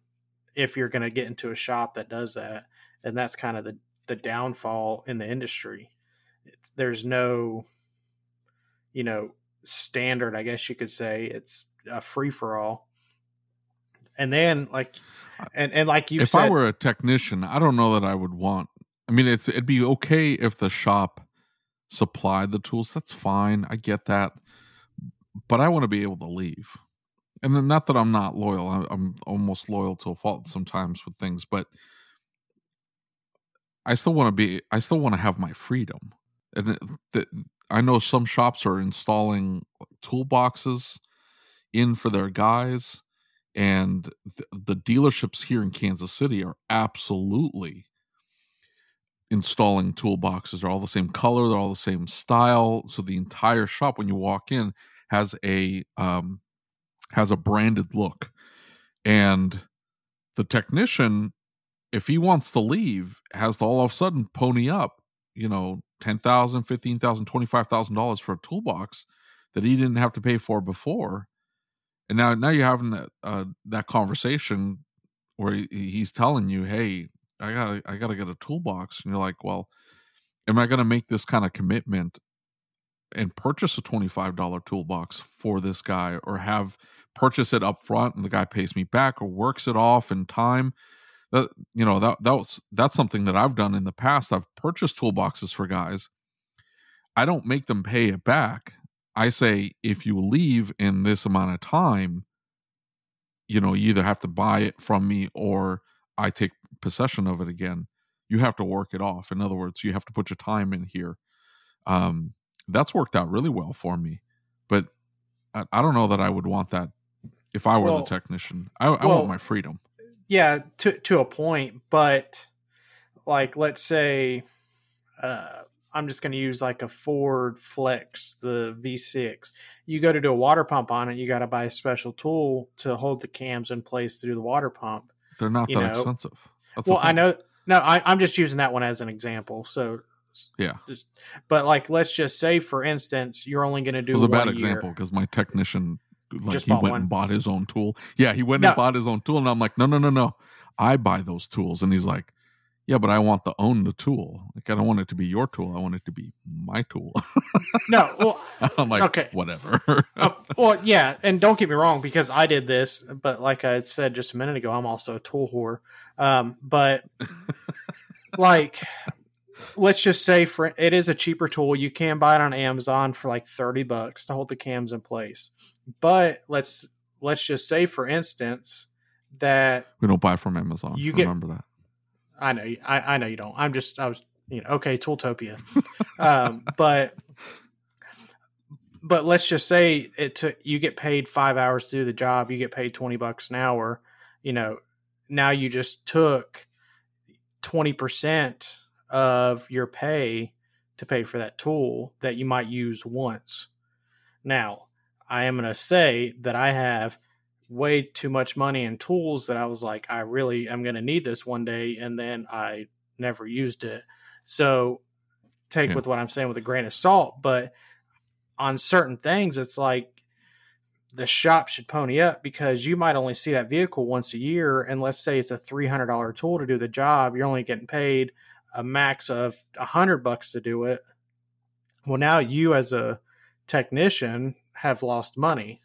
if you're going to get into a shop that does that, and that's kind of the the downfall in the industry. It's, there's no, you know, standard. I guess you could say it's a free for all. And then like, and and like you, if said, I were a technician, I don't know that I would want. I mean, it's it'd be okay if the shop supplied the tools. That's fine. I get that, but I want to be able to leave. And then, not that I'm not loyal. I'm, I'm almost loyal to a fault sometimes with things, but I still want to be. I still want to have my freedom. And the, I know some shops are installing toolboxes in for their guys, and the, the dealerships here in Kansas City are absolutely installing toolboxes. They're all the same color, they're all the same style. So the entire shop, when you walk in, has a um, has a branded look, and the technician, if he wants to leave, has to all of a sudden pony up, you know, ten thousand, fifteen thousand, twenty five thousand dollars for a toolbox that he didn't have to pay for before. And now, now you're having that uh, that conversation where he, he's telling you, "Hey, I gotta I gotta get a toolbox," and you're like, "Well, am I gonna make this kind of commitment and purchase a twenty five dollar toolbox for this guy, or have purchase it up front and the guy pays me back, or works it off in time?" That you know that that was that's something that I've done in the past. I've purchased toolboxes for guys. I don't make them pay it back. I say if you leave in this amount of time, you know, you either have to buy it from me or I take possession of it again. You have to work it off. In other words, you have to put your time in here. Um, that's worked out really well for me, but I, I don't know that I would want that if I were Well- the technician. I, I well, want my freedom. Yeah to to a point but like let's say uh i'm just going to use like a ford flex the v6 you go to do a water pump on it you got to buy a special tool to hold the cams in place to do the water pump They're not you that know, expensive. That's well i know no I, i'm just using that one as an example so Yeah, just but like let's just say for instance you're only going to do it was a bad year. example because my technician like Just he went one. and bought his own tool. Yeah, he went No. and bought his own tool, and I'm like, no, no, no, no, I buy those tools, and he's like, yeah, but I want to own the tool. Like I don't want it to be your tool. I want it to be my tool. no well I'm like, Okay. whatever. oh, well, yeah, and don't get me wrong, because I did this, but like I said just a minute ago, I'm also a tool whore. Um, but like, let's just say for it is a cheaper tool. You can buy it on Amazon for like thirty bucks to hold the cams in place. But let's let's just say, for instance, that we don't buy from Amazon. You get- remember that. I know, you- I, I know you don't. I'm just, I was, you know, okay, Tooltopia. um, but, but let's just say it took, you get paid five hours to do the job. You get paid 20 bucks an hour. You know, now you just took 20% of your pay to pay for that tool that you might use once. Now, I am going to say that I have way too much money in tools that I was like, I really am going to need this one day. And then I never used it. So take Yeah. with what I'm saying with a grain of salt. But on certain things, it's like the shop should pony up because you might only see that vehicle once a year. And let's say it's a $300 tool to do the job. You're only getting paid a max of a hundred bucks to do it. Well, now you as a technician have lost money.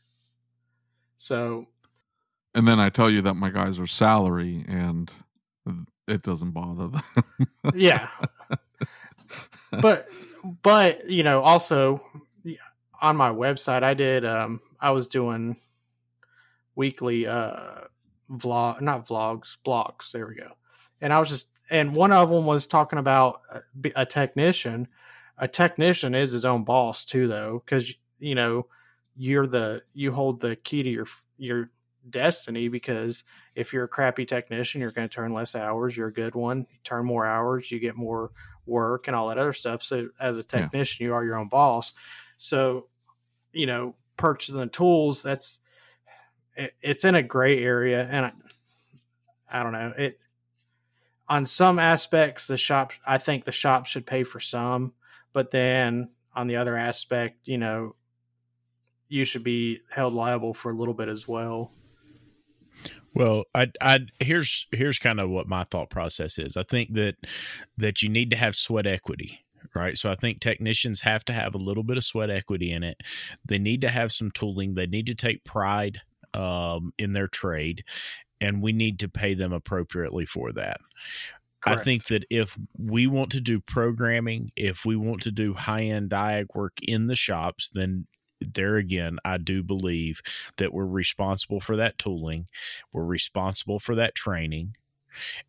So And then I tell you that my guys are salary, and it doesn't bother them. yeah but but you know also on my website i did um i was doing weekly uh vlog not vlogs blogs there we go and i was just and one of them was talking about a, a technician a technician is his own boss too though because you know you're the you hold the key to your your destiny because if you're a crappy technician, you're going to turn less hours. You're a good one, turn more hours, you get more work and all that other stuff. So as a technician, you are your own boss. So, you know, purchasing the tools, that's it, it's in a gray area, and I, I don't know it. on some aspects, the shop, I think the shop should pay for some, but then on the other aspect, you know, you should be held liable for a little bit as well. Well, I, I here's here's kind of what my thought process is. I think that that you need to have sweat equity, right? So I think technicians have to have a little bit of sweat equity in it. They need to have some tooling. They need to take pride um, in their trade, and we need to pay them appropriately for that. Correct. I think that if we want to do programming, if we want to do high end diag work in the shops, then there again, I do believe that we're responsible for that tooling, we're responsible for that training.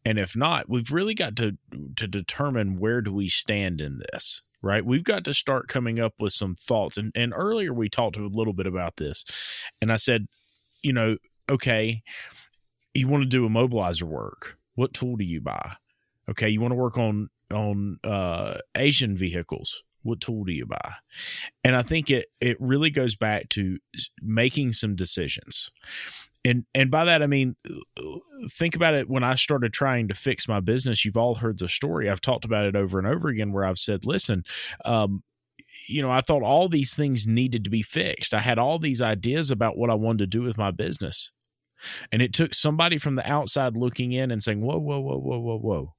And if not, we've really got to to determine where do we stand in this right? We've got to start coming up with some thoughts. And, and earlier we talked a little bit about this. And I said, you know, okay, you want to do immobilizer work. What tool do you buy? Okay, you want to work on on uh, Asian vehicles what tool do you buy? And i think it it really goes back to making some decisions. And and by that i mean think about it when i started trying to fix my business you've all heard the story. I've talked about it over and over again where i've said listen um, you know i thought all these things needed to be fixed. I had all these ideas about what i wanted to do with my business. And it took somebody from the outside looking in and saying whoa whoa whoa whoa whoa whoa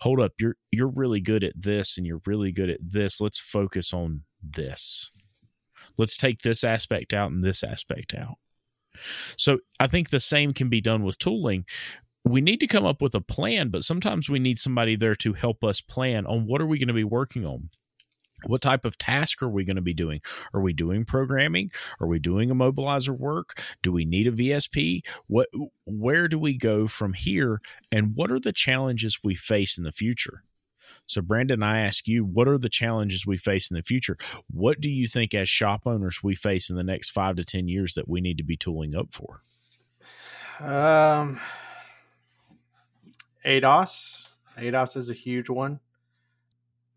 hold up you're you're really good at this and you're really good at this. Let's focus on this. Let's take this aspect out and this aspect out. So i think the same can be done with tooling. We need to come up with a plan but sometimes we need somebody there to help us plan on what are we going to be working on what type of task are we going to be doing? Are we doing programming? Are we doing immobilizer work? Do we need a VSP? What where do we go from here and what are the challenges we face in the future? So Brandon, I ask you, what are the challenges we face in the future? What do you think as shop owners we face in the next 5 to 10 years that we need to be tooling up for? Um ADAS. ADAS is a huge one.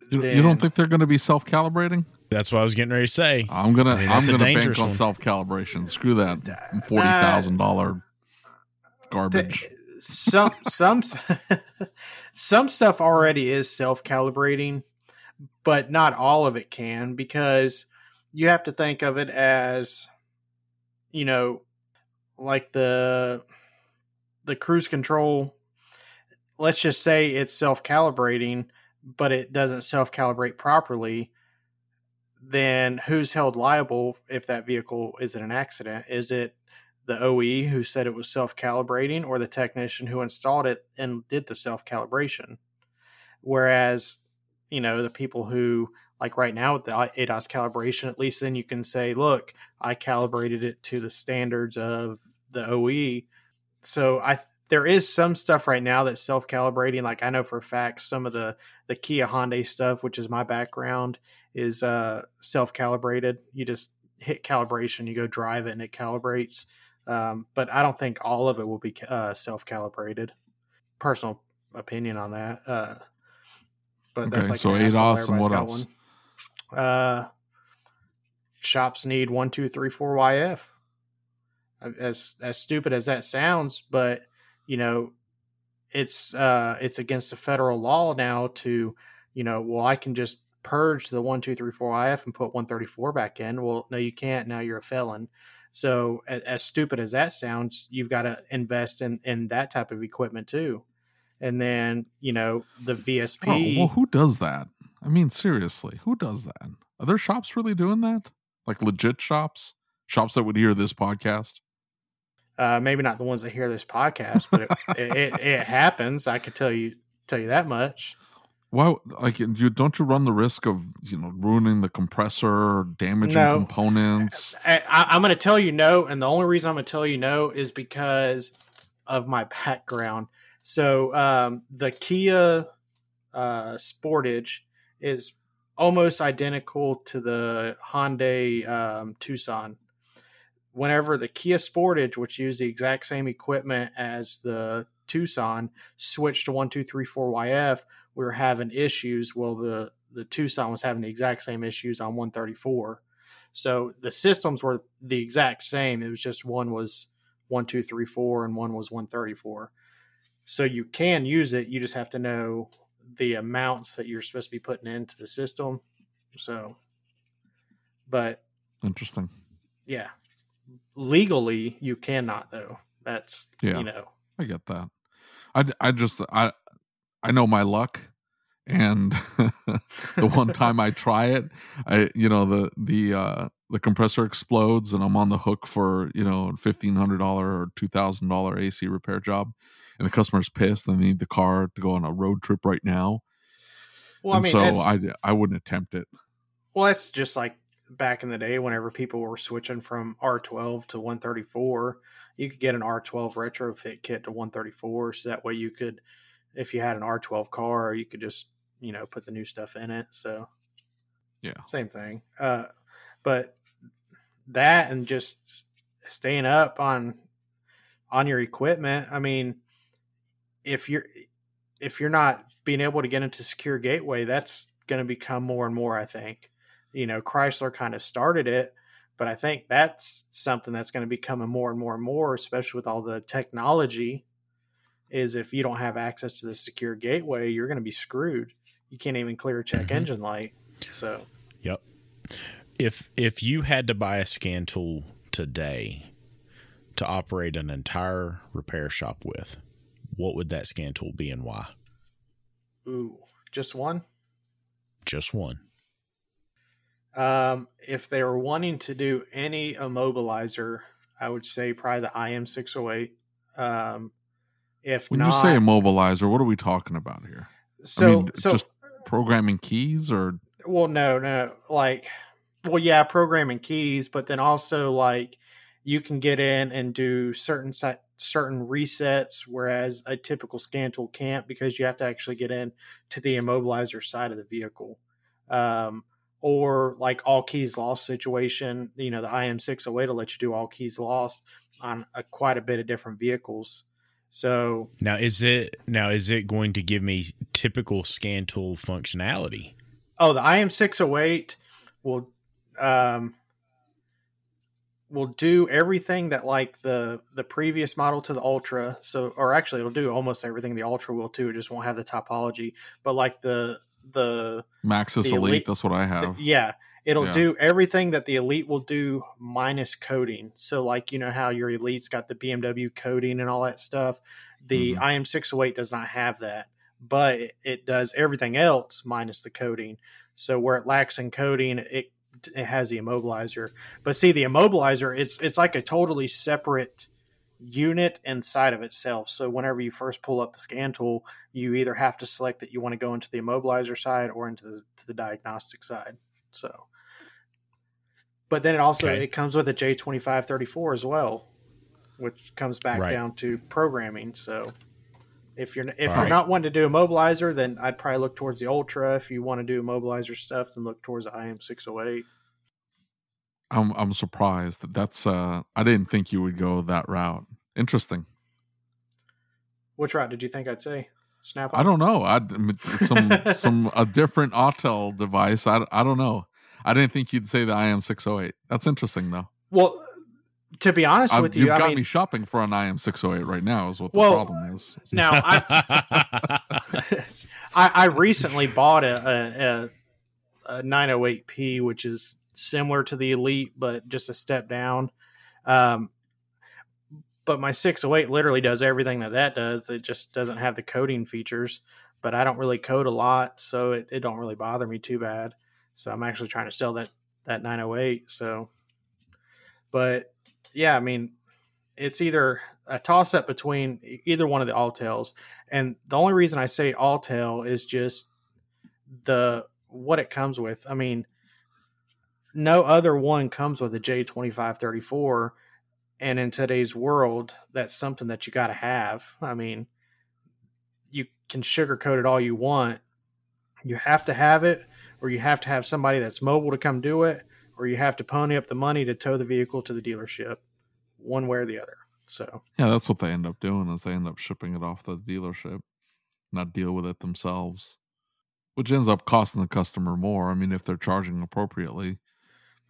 You, you don't think they're going to be self calibrating? That's what I was getting ready to say. I'm gonna I am gonna bank on self calibration. Screw that forty thousand dollar garbage. Some some some stuff already is self calibrating, but not all of it can because you have to think of it as you know like the the cruise control let's just say it's self calibrating but it doesn't self calibrate properly, then who's held liable if that vehicle is in an accident? Is it the OE who said it was self calibrating or the technician who installed it and did the self calibration? Whereas, you know, the people who, like right now with the ADAS calibration, at least then you can say, look, I calibrated it to the standards of the OE. So I there is some stuff right now that's self calibrating. Like I know for a fact some of the the Kia Hyundai stuff, which is my background, is uh, self calibrated. You just hit calibration, you go drive it, and it calibrates. Um, but I don't think all of it will be uh, self calibrated. Personal opinion on that. Uh, but okay, that's like so ADAS awesome. what else? One. Uh, shops need one, two, three, four YF. As as stupid as that sounds, but you know, it's uh, it's against the federal law now to, you know, well, I can just purge the one, two, three, four YF and put 134 back in. Well, no, you can't. Now you're a felon. So, as, as stupid as that sounds, you've got to invest in in that type of equipment too. And then, you know, the VSP. Oh, well, who does that? I mean, seriously, who does that? Are there shops really doing that? Like legit shops? Shops that would hear this podcast? Uh, maybe not the ones that hear this podcast, but it, it, it, it, happens. I could tell you tell you that much. Well, like you don't you run the risk of you know ruining the compressor, damaging no. components? I, am going to tell you no, and the only reason I'm going to tell you no is because of my background. So um, the Kia uh, Sportage is almost identical to the Hyundai um, Tucson whenever the Kia Sportage, which used the exact same equipment as the Tucson, switched to 1234YF, we were having issues. Well, the, the Tucson was having the exact same issues on 134. So the systems were the exact same. It was just one was 1234 and one was 134. So you can use it. You just have to know the amounts that you're supposed to be putting into the system. So, but Interesting. yeah, legally you cannot though. That's Yeah. you know I get that. I I just I I know my luck, and the one time I try it, I you know the the uh, the compressor explodes, and I'm on the hook for you know fifteen hundred dollar or two thousand dollar AC repair job, and the customer's pissed and they need the car to go on a road trip right now. Well, I mean, so I I wouldn't attempt it. well, that's just like back in the day whenever people were switching from R12 to 134, you could get an R12 retrofit kit to 134. So that way you could, if you had an R12 car, you could just, you know, put the new stuff in it. So, Yeah. same thing. Uh, but that and just staying up on on your equipment. I mean, if you're if you're not being able to get into secure gateway, that's going to become more and more. I think, you know, Chrysler kind of started it, but I think that's something that's going to be coming more and more and more, especially with all the technology. Is if you don't have access to the secure gateway, you're going to be screwed. You can't even clear a check Mhm. engine light. So Yep. If if you had to buy a scan tool today to operate an entire repair shop with, what would that scan tool be and why? Ooh, just one. Just one. Um, if they were wanting to do any immobilizer, I would say probably the IM six hundred eight. Um, if When not, you say immobilizer, what are we talking about here? so I mean, so just programming keys or well, no, no, like, well, yeah, programming keys, but then also like you can get in and do certain certain resets, whereas a typical scan tool can't because you have to actually get in to the immobilizer side of the vehicle. Um, or like all keys lost situation, you know, the IM six hundred eight will let you do all keys lost on a, quite a bit of different vehicles. So Now is it now is it going to give me typical scan tool functionality? Oh, the IM six hundred eight will um will do everything that like the the previous model to the Ultra. So, or actually, it'll do almost everything the Ultra will too. It just won't have the topology. But like the the, MaxiSys The Elite, Elite- that's what I the have. yeah, it'll Yeah. do everything that the Elite will do minus coding. So, like you know how your Elite's got the BMW coding and all that stuff. The Mhm. IM six hundred eight does not have that, but it, it does everything else minus the coding. So where it lacks in coding, it it has the immobilizer. But see, the immobilizer, it's it's like a totally separate unit inside of itself. So whenever you first pull up the scan tool, you either have to select that you want to go into the immobilizer side or into the to the diagnostic side. So, but then it also Okay. it comes with a J twenty five thirty four as well, which comes back Right. down to programming. So. If you're if All you're right. not wanting to do immobilizer, then I'd probably look towards the Ultra. If you want to do immobilizer stuff, then look towards the IM six hundred eight. I'm I'm surprised that that's uh I didn't think you would go that route. Interesting. Which route did you think I'd say? Snap. I don't know. I some some a different Autel device. I I don't know. I didn't think you'd say the IM six hundred eight. That's interesting though. Well, to be honest I've- with you've you, I got mean, me shopping for an IM six hundred eight right now. Is what the Well, problem is. now I, I I recently bought a a, a, a 908p, which is similar to the Elite, but just a step down. Um, but my 608 literally does everything that that does. It just doesn't have the coding features. But I don't really code a lot, so it, it don't really bother me too bad. So I'm actually trying to sell that that 908. So, but yeah, I mean, it's either a toss up between either one of the Autels, and the only reason I say Autel is just the what it comes with. I mean, no other one comes with a J twenty five thirty four, and in today's world, that's something that you got to have. I mean, you can sugarcoat it all you want. You have to have it, or you have to have somebody that's mobile to come do it, or you have to pony up the money to tow the vehicle to the dealership, one way or the other. So, Yeah, that's what they end up doing is they end up shipping it off the dealership, not deal with it themselves, which ends up costing the customer more. I mean, if they're charging appropriately.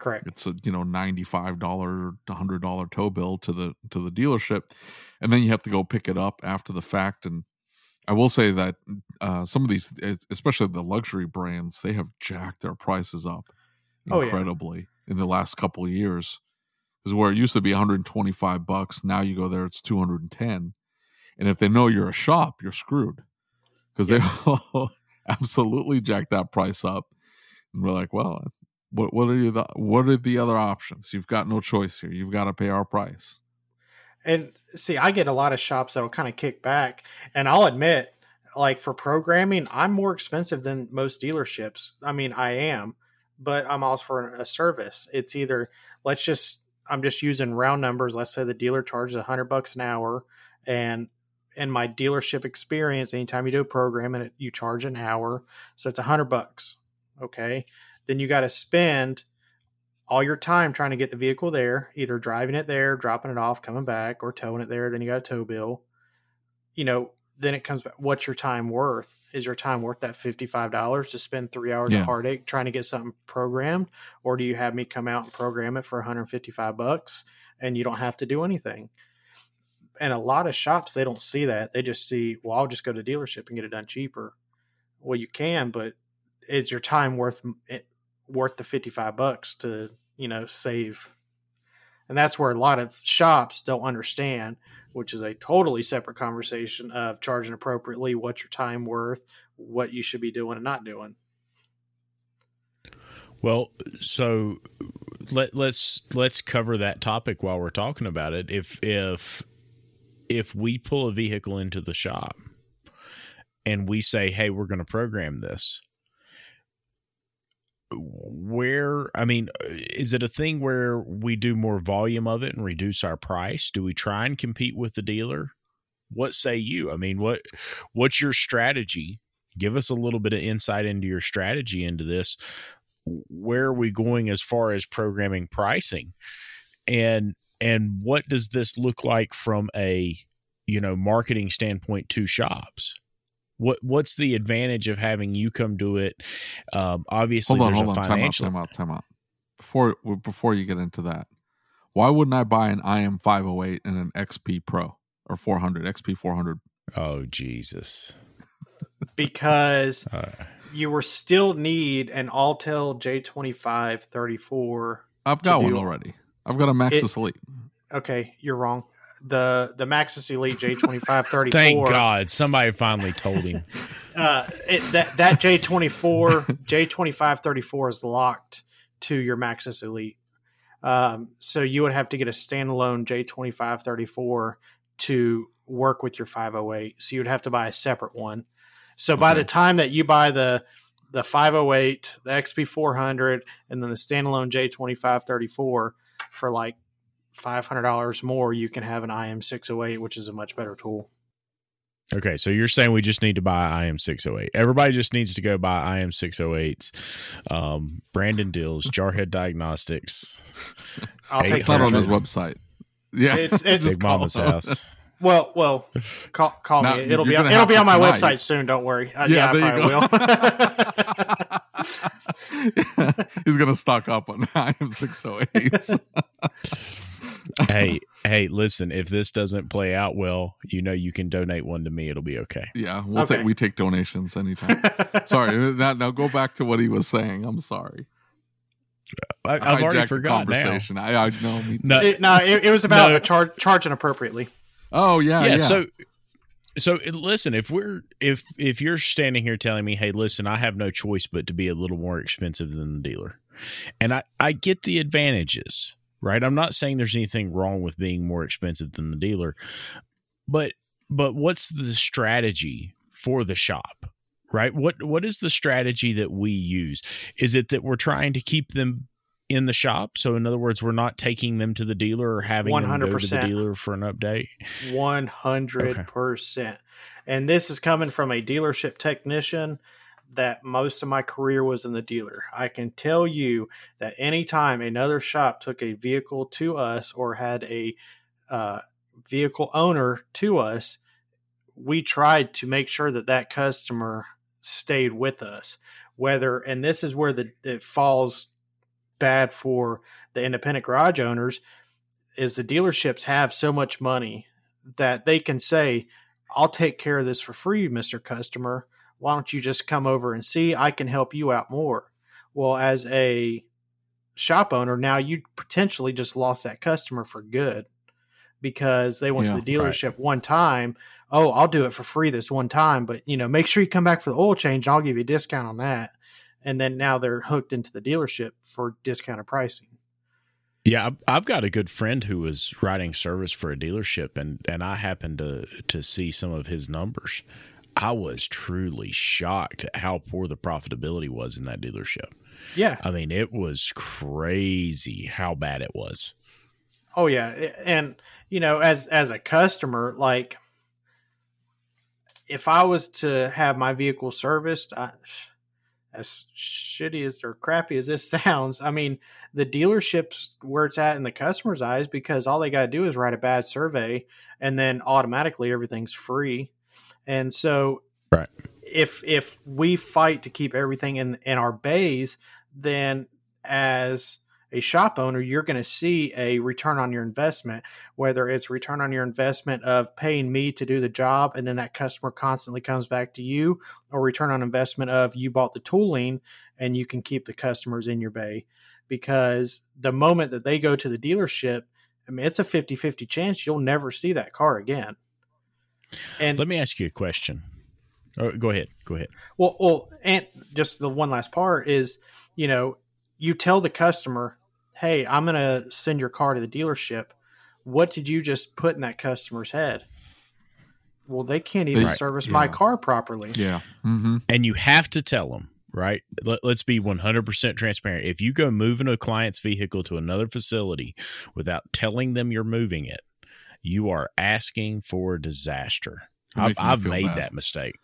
Correct. It's a you know ninety five dollar to hundred dollar tow bill to the to the dealership, and then you have to go pick it up after the fact. And I will say that uh, some of these, especially the luxury brands, they have jacked their prices up Oh, yeah. incredibly in the last couple of years. Is where it used to be 125 bucks, now you go there, it's 210. And if they know you're a shop, you're screwed. Because they absolutely jacked that price up. And we're like, well, what what are you the, what are the other options? You've got no choice here. You've got to pay our price. And see, I get a lot of shops that'll kind of kick back, and I'll admit, like for programming, I'm more expensive than most dealerships. I mean, I am, but I'm also for a service. It's either let's just I'm just using round numbers. Let's say the dealer charges a hundred bucks an hour, and in my dealership experience, anytime you do a program and it, you charge an hour, so it's a hundred bucks. Okay, then you got to spend all your time trying to get the vehicle there, either driving it there, dropping it off, coming back, or towing it there. Then you got a tow bill. You know, then it comes back. What's your time worth? Is your time worth that fifty-five dollars to spend three hours Yeah. of heartache trying to get something programmed, or do you have me come out and program it for one hundred fifty-five bucks and you don't have to do anything? And a lot of shops they don't see that. They just see, well, I'll just go to the dealership and get it done cheaper. Well, you can, but is your time worth it, worth the 55 bucks to you know save and that's where a lot of shops don't understand which is a totally separate conversation of charging appropriately what's your time worth what you should be doing and not doing Well, so let let's let's cover that topic while we're talking about it. If if if we pull a vehicle into the shop and we say, "Hey, we're going to program this," where I mean, is it a thing where we do more volume of it and reduce our price? Do we try and compete with the dealer? What say you? I mean, what what's your strategy? Give us a little bit of insight into your strategy into this where are we going as far as programming pricing and and what does this look like from a you know marketing standpoint to shops what what's the advantage of having you come do it um obviously Hold on, there's hold a on. Time out, financial time out, time out. Before before you get into that, why wouldn't I buy an IM 508 and an XP Pro or 400 XP 400? oh jesus because uh, you will still need an Autel J25 34 I've got one already. I've got a MaxiSys Elite. okay you're wrong the the MaxiSys Elite J25 34 thank god somebody finally told him uh, it, that that J twenty four J twenty five thirty four is locked to your MaxiSys Elite. Um, so you would have to get a standalone J twenty five thirty four to work with your five hundred eight. So you'd have to buy a separate one. So by the time that you buy the the five hundred eight, the XP four hundred, and then the standalone J twenty five thirty four for like five hundred dollars more, you can have an IM six hundred eight, which is a much better tool. Okay, so you're saying we just need to buy IM six oh eight. Everybody just needs to go buy IM six oh eights. Um, Brandon Dills, Jarhead Diagnostics, I'll take It's not on his website. Yeah, It's- it's- Just Big Mama's call house. Well, well, call, call Now, me. It'll be on, it'll be on my tonight. website soon. Don't worry. Uh, Yeah, yeah, there I probably will. He's gonna stock up on IM 608s. Hey, hey, listen, if this doesn't play out well, you know you can donate one to me. It'll be okay. Yeah, we'll Okay. take we take donations anytime. sorry, now, now go back to what he was saying. I'm sorry. I, I I've already hijacked the now. conversation. I, I know. No, It- no, it, it was about No. char- charging appropriately. Oh yeah, yeah, yeah. so so listen if we're if if you're standing here telling me hey listen i have no choice but to be a little more expensive than the dealer and i i get the advantages right? I'm not saying there's anything wrong with being more expensive than the dealer but but what's the strategy for the shop right? What what is the strategy that we use? Is it that we're trying to keep them in the shop? So in other words we're not taking them to the dealer or having them go to the 100%. dealer for an update? One hundred percent. And this is coming from a dealership technician that most of my career was in the dealer. I can tell you that anytime another shop took a vehicle to us or had a uh, vehicle owner to us, we tried to make sure that that customer stayed with us. Whether and this is where the it falls bad for the independent garage owners is the dealerships have so much money that they can say, I'll take care of this for free, Mr. Customer. Why don't you just come over and see? I can help you out more. Well, as a shop owner, now you potentially just lost that customer for good because they went Yeah, to the dealership one time. Oh, I'll do it for free this one time, but you know, make sure you come back for the oil change. And I'll give you a discount on that. And then now they're hooked into the dealership for discounted pricing. Yeah, I've- I've got a good friend who was writing service for a dealership, and and I happened to to see some of his numbers. I was truly shocked at how poor the profitability was in that dealership. Yeah. I mean, it was crazy how bad it was. Oh yeah, and you know, as as a customer, like if I was to have my vehicle serviced, I, as shitty as or crappy as this sounds, I mean, the dealership's where it's at in the customer's eyes because all they got to do is write a bad survey, and then automatically everything's free. And so, Right. if if we fight to keep everything in in our bays, then as a shop owner, you're going to see a return on your investment, whether it's return on your investment of paying me to do the job and then that customer constantly comes back to you, or return on investment of you bought the tooling and you can keep the customers in your bay. Because the moment that they go to the dealership, I mean, it's a 50 50 chance you'll never see that car again. And Let me ask you a question. Oh, go ahead. Go ahead. Well, well, and just the one last part is, you know, you tell the customer, "Hey, I'm going to send your car to the dealership." What did you just put in that customer's head? Well, they can't even They- service my car properly. Yeah. Mm-hmm. and you have to tell them right Let, us be 100% transparent if you go moving a client's vehicle to another facility without telling them you're moving it you are asking for disaster i've, I've made bad. that mistake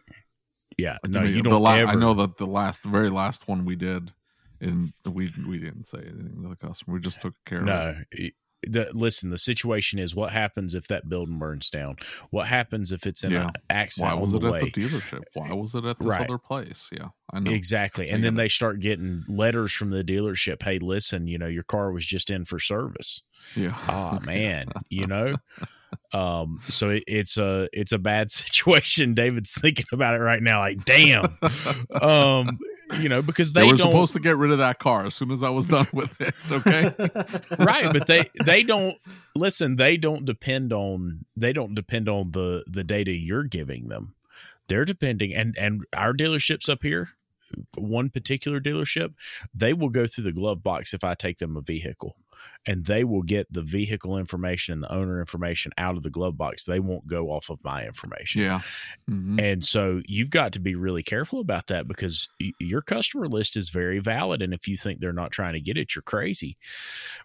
yeah Like, no you don't la- ever I know that the last, the very last one we did, and we we didn't say anything to the customer. We just took care of it. no the, listen the situation is what happens if that building burns down what happens if it's in Yeah. an accident Why was it the at way the dealership? Uh, Why was it at this Right. other place? Yeah, I know. Exactly. And then it. they start getting letters from the dealership. Hey, listen, you know, your car was just in for service. Yeah. Oh man, you know? Um, so it, it's a it's a bad situation. David's thinking about it right now, like, damn. Um, you know, because they, they, were don't supposed to get rid of that car as soon as I was done with it. Okay. right, but they they don't listen, they don't depend on they don't depend on the the data you're giving them. They're depending and and our dealerships up here, one particular dealership, they will go through the glove box if I take them a vehicle. And they will get the vehicle information and the owner information out of the glove box. They won't go off of my information. yeah. Mhm. And so you've got to be really careful about that because y- your customer list is very valid. And if you think they're not trying to get it, you're crazy.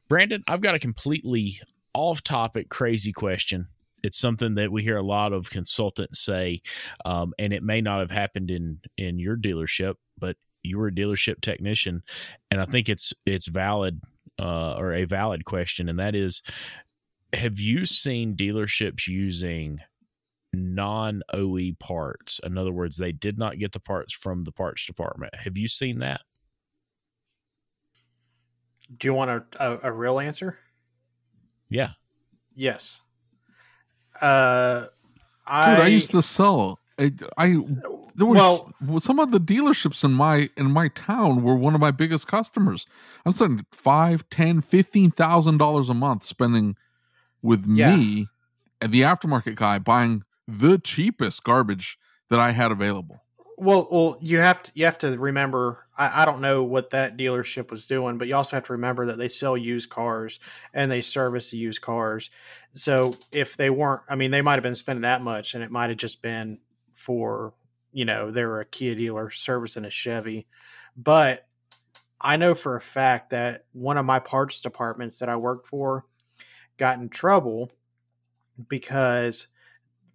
Brandon, I've got a completely off topic, crazy question. It's something that we hear a lot of consultants say, um, and it may not have happened in in your dealership, but you were a dealership technician, and I think it's it's valid uh, or a valid question, and that is, have you seen dealerships using non OE parts. In other words, they did not get the parts from the parts department. Have you seen that? Do you want a, a, a real answer? Yeah. Yes. Uh, Dude, I, I, used to sell. I, I there were well, well, some of the dealerships in my in my town were one of my biggest customers. I'm spending five, ten, fifteen thousand dollars a month spending with Yeah. me and the aftermarket guy buying the cheapest garbage that I had available. Well, well, you have to you have to remember. I, I don't know what that dealership was doing, but you also have to remember that they sell used cars and they service the used cars. So if they weren't, I mean, they might have been spending that much, and it might have just been for you know they were a Kia dealer servicing a Chevy. But I know for a fact that one of my parts departments that I worked for got in trouble because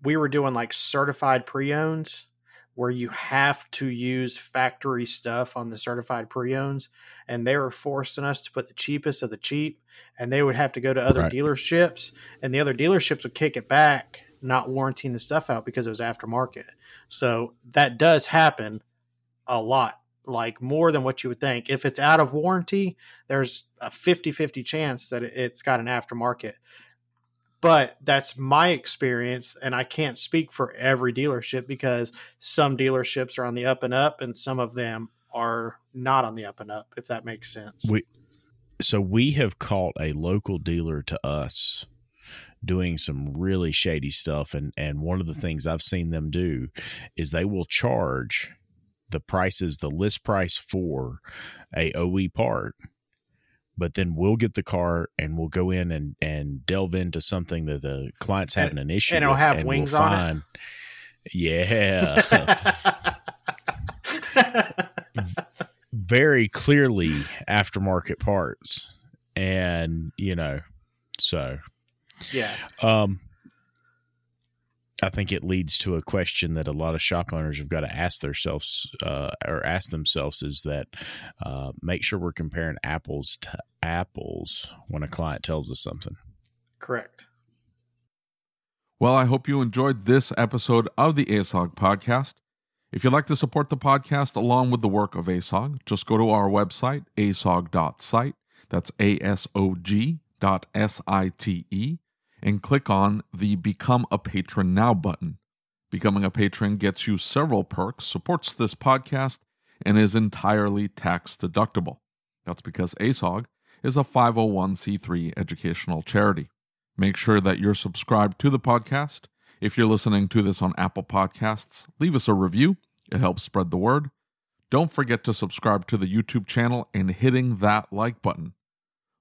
we were doing like certified pre-owns where you have to use factory stuff on the certified pre-owns and they were forcing us to put the cheapest of the cheap and they would have to go to other Right. dealerships and the other dealerships would kick it back not warranting the stuff out because it was aftermarket so that does happen a lot like more than what you would think. If it's out of warranty, there's a 50 50 chance that it's got an aftermarket. But that's my experience, and I can't speak for every dealership because some dealerships are on the up and up, and some of them are not on the up and up, if that makes sense. We, so we have caught a local dealer to us doing some really shady stuff and and one of the things I've seen them do is they will charge the prices the list price for a OE part but then we'll get the car and we'll go in and and delve into something that the client's having an issue and it'll have and wings we'll on find, yeah. Very clearly aftermarket parts. And you know so yeah. um I think it leads to a question that a lot of shop owners have got to ask themselves uh, or ask themselves is that uh, make sure we're comparing apples to apples when a client tells us something. Correct. Well, I hope you enjoyed this episode of the ASOG podcast. If you'd like to support the podcast along with the work of ASOG, just go to our website, asog.site. That's A S O G dot S I T E and click on the Become a Patron Now button. Becoming a patron gets you several perks, supports this podcast, and is entirely tax deductible. That's because ASOG is a 501c3 educational charity. Make sure that you're subscribed to the podcast. If you're listening to this on Apple Podcasts, leave us a review. It helps spread the word. Don't forget to subscribe to the YouTube channel and hitting that like button.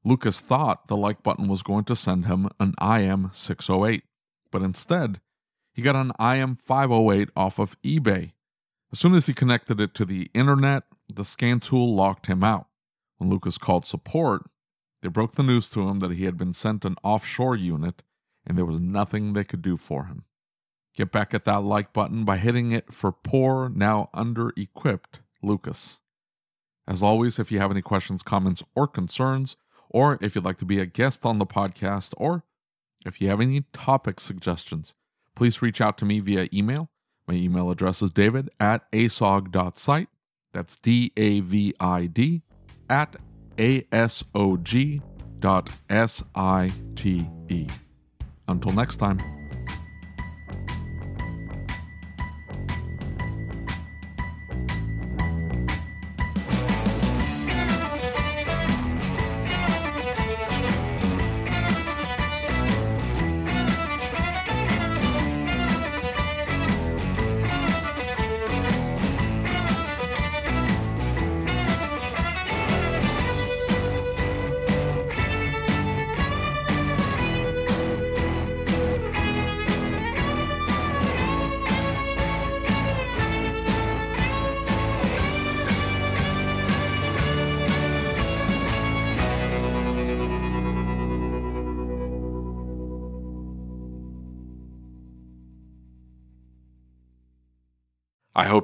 Lucas thought the like button was going to send him an IM 608, but instead, he got an IM 508 off of eBay. As soon as he connected it to the internet, the scan tool locked him out. When Lucas called support, they broke the news to him that he had been sent an offshore unit and there was nothing they could do for him. Get back at that like button by hitting it for poor, now under equipped Lucas. As always, if you have any questions, comments, or concerns, or if you'd like to be a guest on the podcast, or if you have any topic suggestions, please reach out to me via email. My email address is david at asog.site. That's D A V I D at A S O G dot S I T E. Until next time.